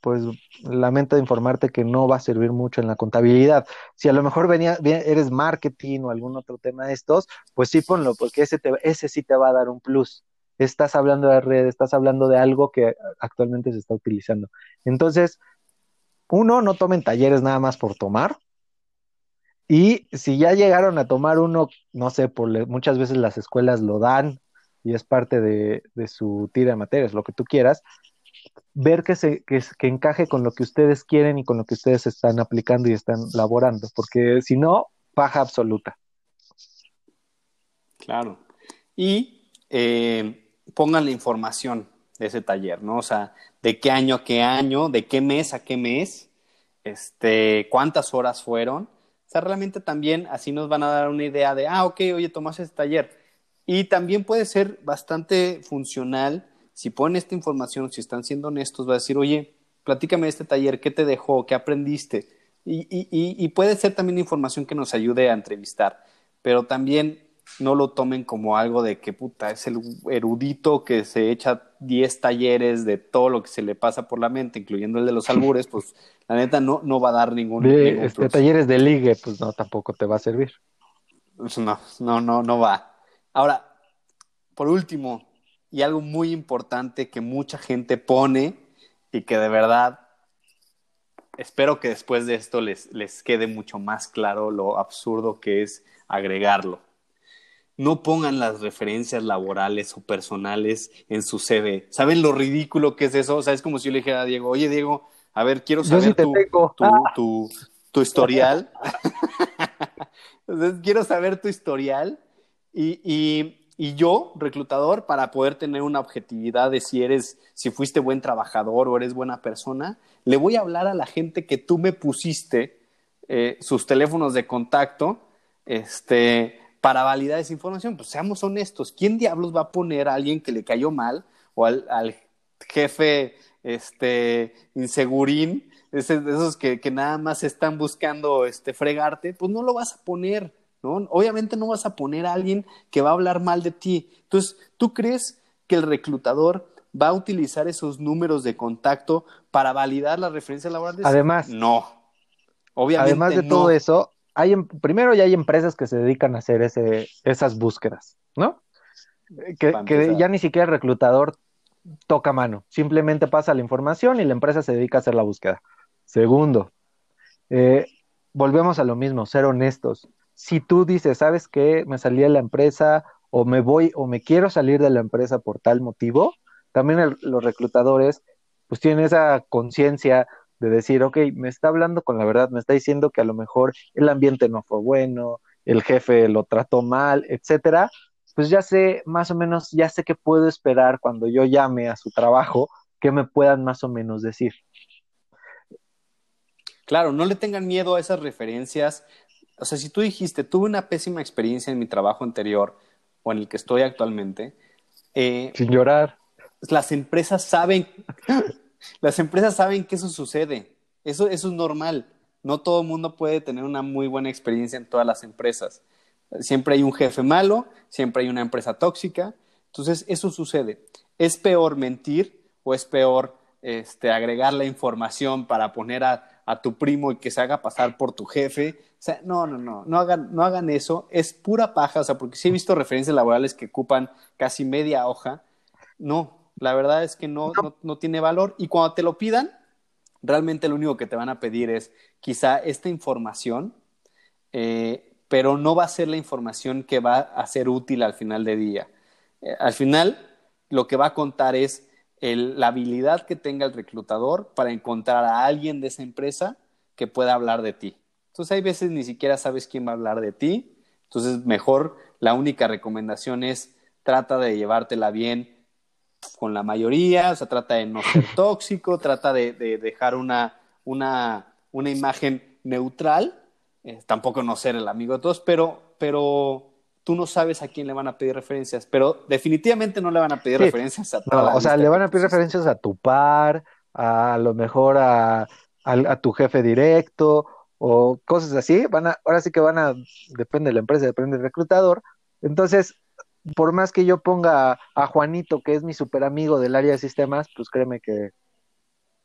pues lamento informarte que no va a servir mucho en la contabilidad. Si a lo mejor venía, eres marketing o algún otro tema de estos, pues sí ponlo, porque ese, sí te va a dar un plus estás hablando de red, estás hablando de algo que actualmente se está utilizando. Entonces, uno, no tomen talleres nada más por tomar. Y si ya llegaron a tomar uno, no sé, por muchas veces las escuelas lo dan y es parte de, su tira de materias, lo que tú quieras, ver que, se, que, que encaje con lo que ustedes quieren y con lo que ustedes están aplicando y están laborando, porque si no, paja absoluta. Claro. Y eh, pongan la información de ese taller, ¿no? O sea, de qué año a qué año, de qué mes a qué mes, este, cuántas horas fueron. O sea, realmente también así nos van a dar una idea de, ah, ok, oye, tomas ese taller. Y también puede ser bastante funcional si ponen esta información, si están siendo honestos, va a decir, oye, platícame de este taller, ¿qué te dejó? ¿Qué aprendiste? Y, y, y puede ser también información que nos ayude a entrevistar, pero también no lo tomen como algo de que puta es el erudito que se echa 10 talleres de todo lo que se le pasa por la mente, incluyendo el de los albures, pues la neta no, no va a dar ningún, de, este, talleres de ligue, pues no, tampoco te va a servir. Pues no, no, no, no va. Ahora, por último, y algo muy importante que mucha gente pone y que de verdad espero que después de esto les, les quede mucho más claro lo absurdo que es agregarlo no pongan las referencias laborales o personales en su CV. ¿Saben lo ridículo que es eso? O sea, es como si yo le dijera a Diego, oye Diego, a ver, quiero saber tu, tu, historial. Entonces, quiero saber tu historial y, y, yo, reclutador, para poder tener una objetividad de si eres, si fuiste buen trabajador o eres buena persona, le voy a hablar a la gente que tú me pusiste eh, sus teléfonos de contacto, este, para validar esa información. Pues seamos honestos, ¿quién diablos va a poner a alguien que le cayó mal o al, jefe este, insegurín, esos que, que, nada más están buscando este, fregarte? Pues no lo vas a poner, ¿no? Obviamente no vas a poner a alguien que va a hablar mal de ti. Entonces, ¿tú crees que el reclutador va a utilizar esos números de contacto para validar las referencias laborales? Además, no. Obviamente Además de todo eso, hay, em, primero ya hay empresas que se dedican a hacer ese, esas búsquedas, ¿no? Que, ya ni siquiera el reclutador toca mano, simplemente pasa la información y la empresa se dedica a hacer la búsqueda. Segundo, eh, volvemos a lo mismo, ser honestos. Si tú dices, ¿sabes qué? Me salí de la empresa o me voy o me quiero salir de la empresa por tal motivo, también los reclutadores pues tienen esa conciencia de decir, ok, me está hablando con la verdad, me está diciendo que a lo mejor el ambiente no fue bueno, el jefe lo trató mal, etcétera, pues ya sé más o menos, ya sé qué puedo esperar cuando yo llame a su trabajo, que me puedan más o menos decir. Claro, no le tengan miedo a esas referencias. O sea, si tú dijiste, tuve una pésima experiencia en mi trabajo anterior o en el que estoy actualmente. Eh, Sin llorar. Las empresas saben, las empresas saben que eso sucede. Eso, eso es normal. No todo el mundo puede tener una muy buena experiencia en todas las empresas. Siempre hay un jefe malo, siempre hay una empresa tóxica. Entonces, eso sucede. ¿Es peor mentir o es peor este, agregar la información para poner a, tu primo y que se haga pasar por tu jefe? O sea, no, no, no, no hagan, no hagan eso. Es pura paja, o sea, porque sí he visto referencias laborales que ocupan casi media hoja. No, la verdad es que no, no, tiene valor. Y cuando te lo pidan, realmente lo único que te van a pedir es quizá esta información, eh, pero no va a ser la información que va a ser útil al final de día. Eh, al final, lo que va a contar es la habilidad que tenga el reclutador para encontrar a alguien de esa empresa que pueda hablar de ti. Entonces, hay veces ni siquiera sabes quién va a hablar de ti. Entonces, mejor la única recomendación es trata de llevártela bien con la mayoría, o sea, trata de no ser tóxico, trata de, dejar una, una, una, imagen neutral, eh, tampoco no ser el amigo de todos, pero, pero tú no sabes a quién le van a pedir referencias, pero definitivamente no le van a pedir referencias a toda O sea, le van a pedir referencias a tu par, a, lo mejor a, a, tu jefe directo o cosas así. Van a, ahora sí que van a, depende de la empresa, depende del reclutador. Entonces, por más que yo ponga a Juanito, que es mi super amigo del área de sistemas, pues créeme que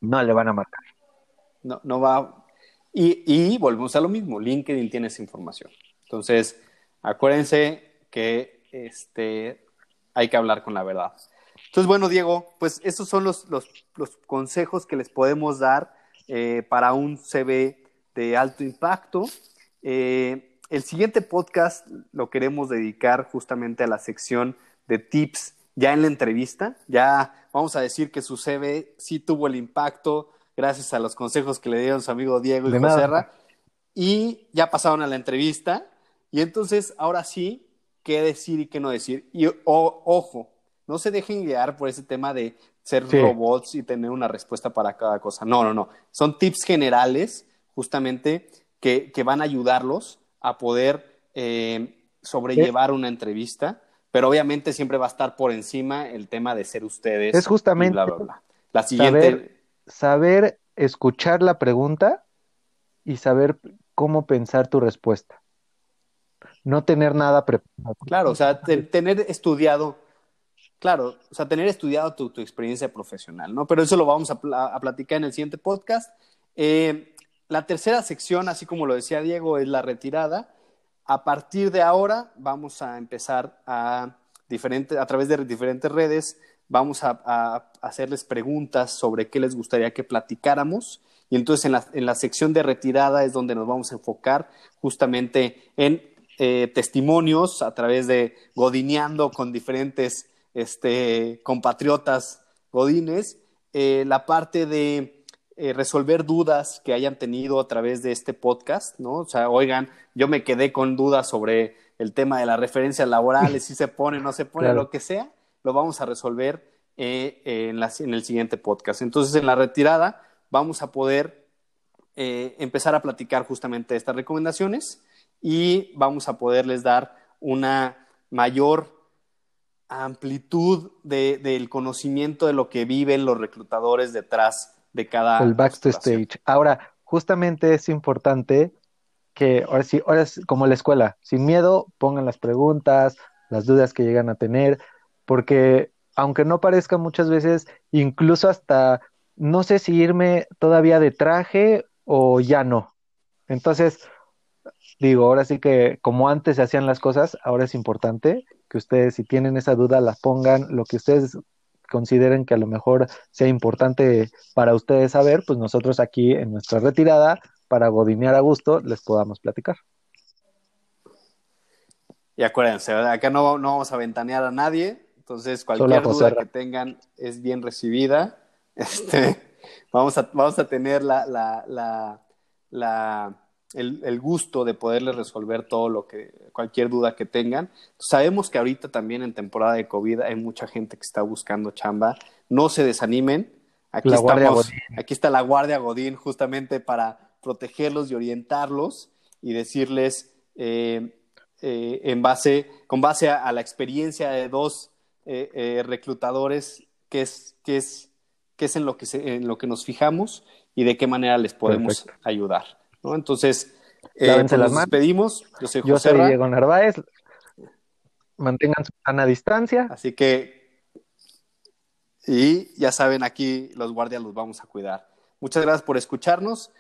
no le van a marcar. No, no va. Y, y volvemos a lo mismo, LinkedIn tiene esa información. Entonces, acuérdense que este, hay que hablar con la verdad. Entonces, bueno, Diego, pues esos son los, los, consejos que les podemos dar eh, para un CV de alto impacto. Eh, el siguiente podcast lo queremos dedicar justamente a la sección de tips ya en la entrevista. Ya vamos a decir que su CV sí tuvo el impacto gracias a los consejos que le dieron su amigo Diego y José Y ya pasaron a la entrevista. Y entonces, ahora sí, qué decir y qué no decir. Y ojo, no se dejen guiar por ese tema de ser robots y tener una respuesta para cada cosa. No, no, no. Son tips generales, justamente, que, que van a ayudarlos a poder eh, sobrellevar una entrevista, pero obviamente siempre va a estar por encima el tema de ser ustedes. Es justamente La siguiente. Saber, escuchar la pregunta y saber cómo pensar tu respuesta. No tener nada preparado. Claro, o sea, tener estudiado, claro, o sea, tener estudiado tu, experiencia profesional, ¿no? Pero eso lo vamos a, a platicar en el siguiente podcast. Eh, la tercera sección, así como lo decía Diego, es la retirada. A partir de ahora vamos a empezar a, a través de diferentes redes, vamos a, hacerles preguntas sobre qué les gustaría que platicáramos. Y entonces en la, en la sección de retirada es donde nos vamos a enfocar justamente en eh, testimonios a través de godineando con diferentes este, compatriotas godines. Eh, la parte de eh, resolver dudas que hayan tenido a través de este podcast, ¿no? O sea, oigan, yo me quedé con dudas sobre el tema de las referencias laborales, si se pone, no se pone, lo que sea, lo vamos a resolver eh, en, en, el siguiente podcast. Entonces, en la retirada vamos a poder eh, empezar a platicar justamente estas recomendaciones y vamos a poderles dar una mayor amplitud del conocimiento de lo que viven los reclutadores detrás de cada. El backstage. Ahora, justamente es importante que ahora sí, ahora es como la escuela, sin miedo, pongan las preguntas, las dudas que llegan a tener, porque aunque no parezca muchas veces, incluso hasta no sé si irme todavía de traje o ya no. Entonces, digo, ahora sí que como antes se hacían las cosas, ahora es importante que ustedes si tienen esa duda la pongan, lo que ustedes consideren que a lo mejor sea importante para ustedes saber, pues nosotros aquí en nuestra retirada, para godinear a gusto, les podamos platicar. Y acuérdense, acá no, no vamos a ventanear a nadie, entonces cualquier duda que tengan es bien recibida. Este, vamos, a, vamos a tener la, la, la, la el, gusto de poderles resolver todo lo que, cualquier duda que tengan. Sabemos que ahorita también en temporada de COVID hay mucha gente que está buscando chamba. No se desanimen. Aquí, estamos, aquí está la Guardia Godín justamente para protegerlos y orientarlos y decirles eh, eh, en base, con base a, la experiencia de dos eh, reclutadores qué es, qué es, qué es en, lo que en lo que nos fijamos y de qué manera les podemos ayudar. ¿No? Entonces, Eh, pues las nos despedimos. Yo soy, Yo soy Diego Narváez. Mantengan su sana distancia. Así que, y ya saben, aquí los guardias los vamos a cuidar. Muchas gracias por escucharnos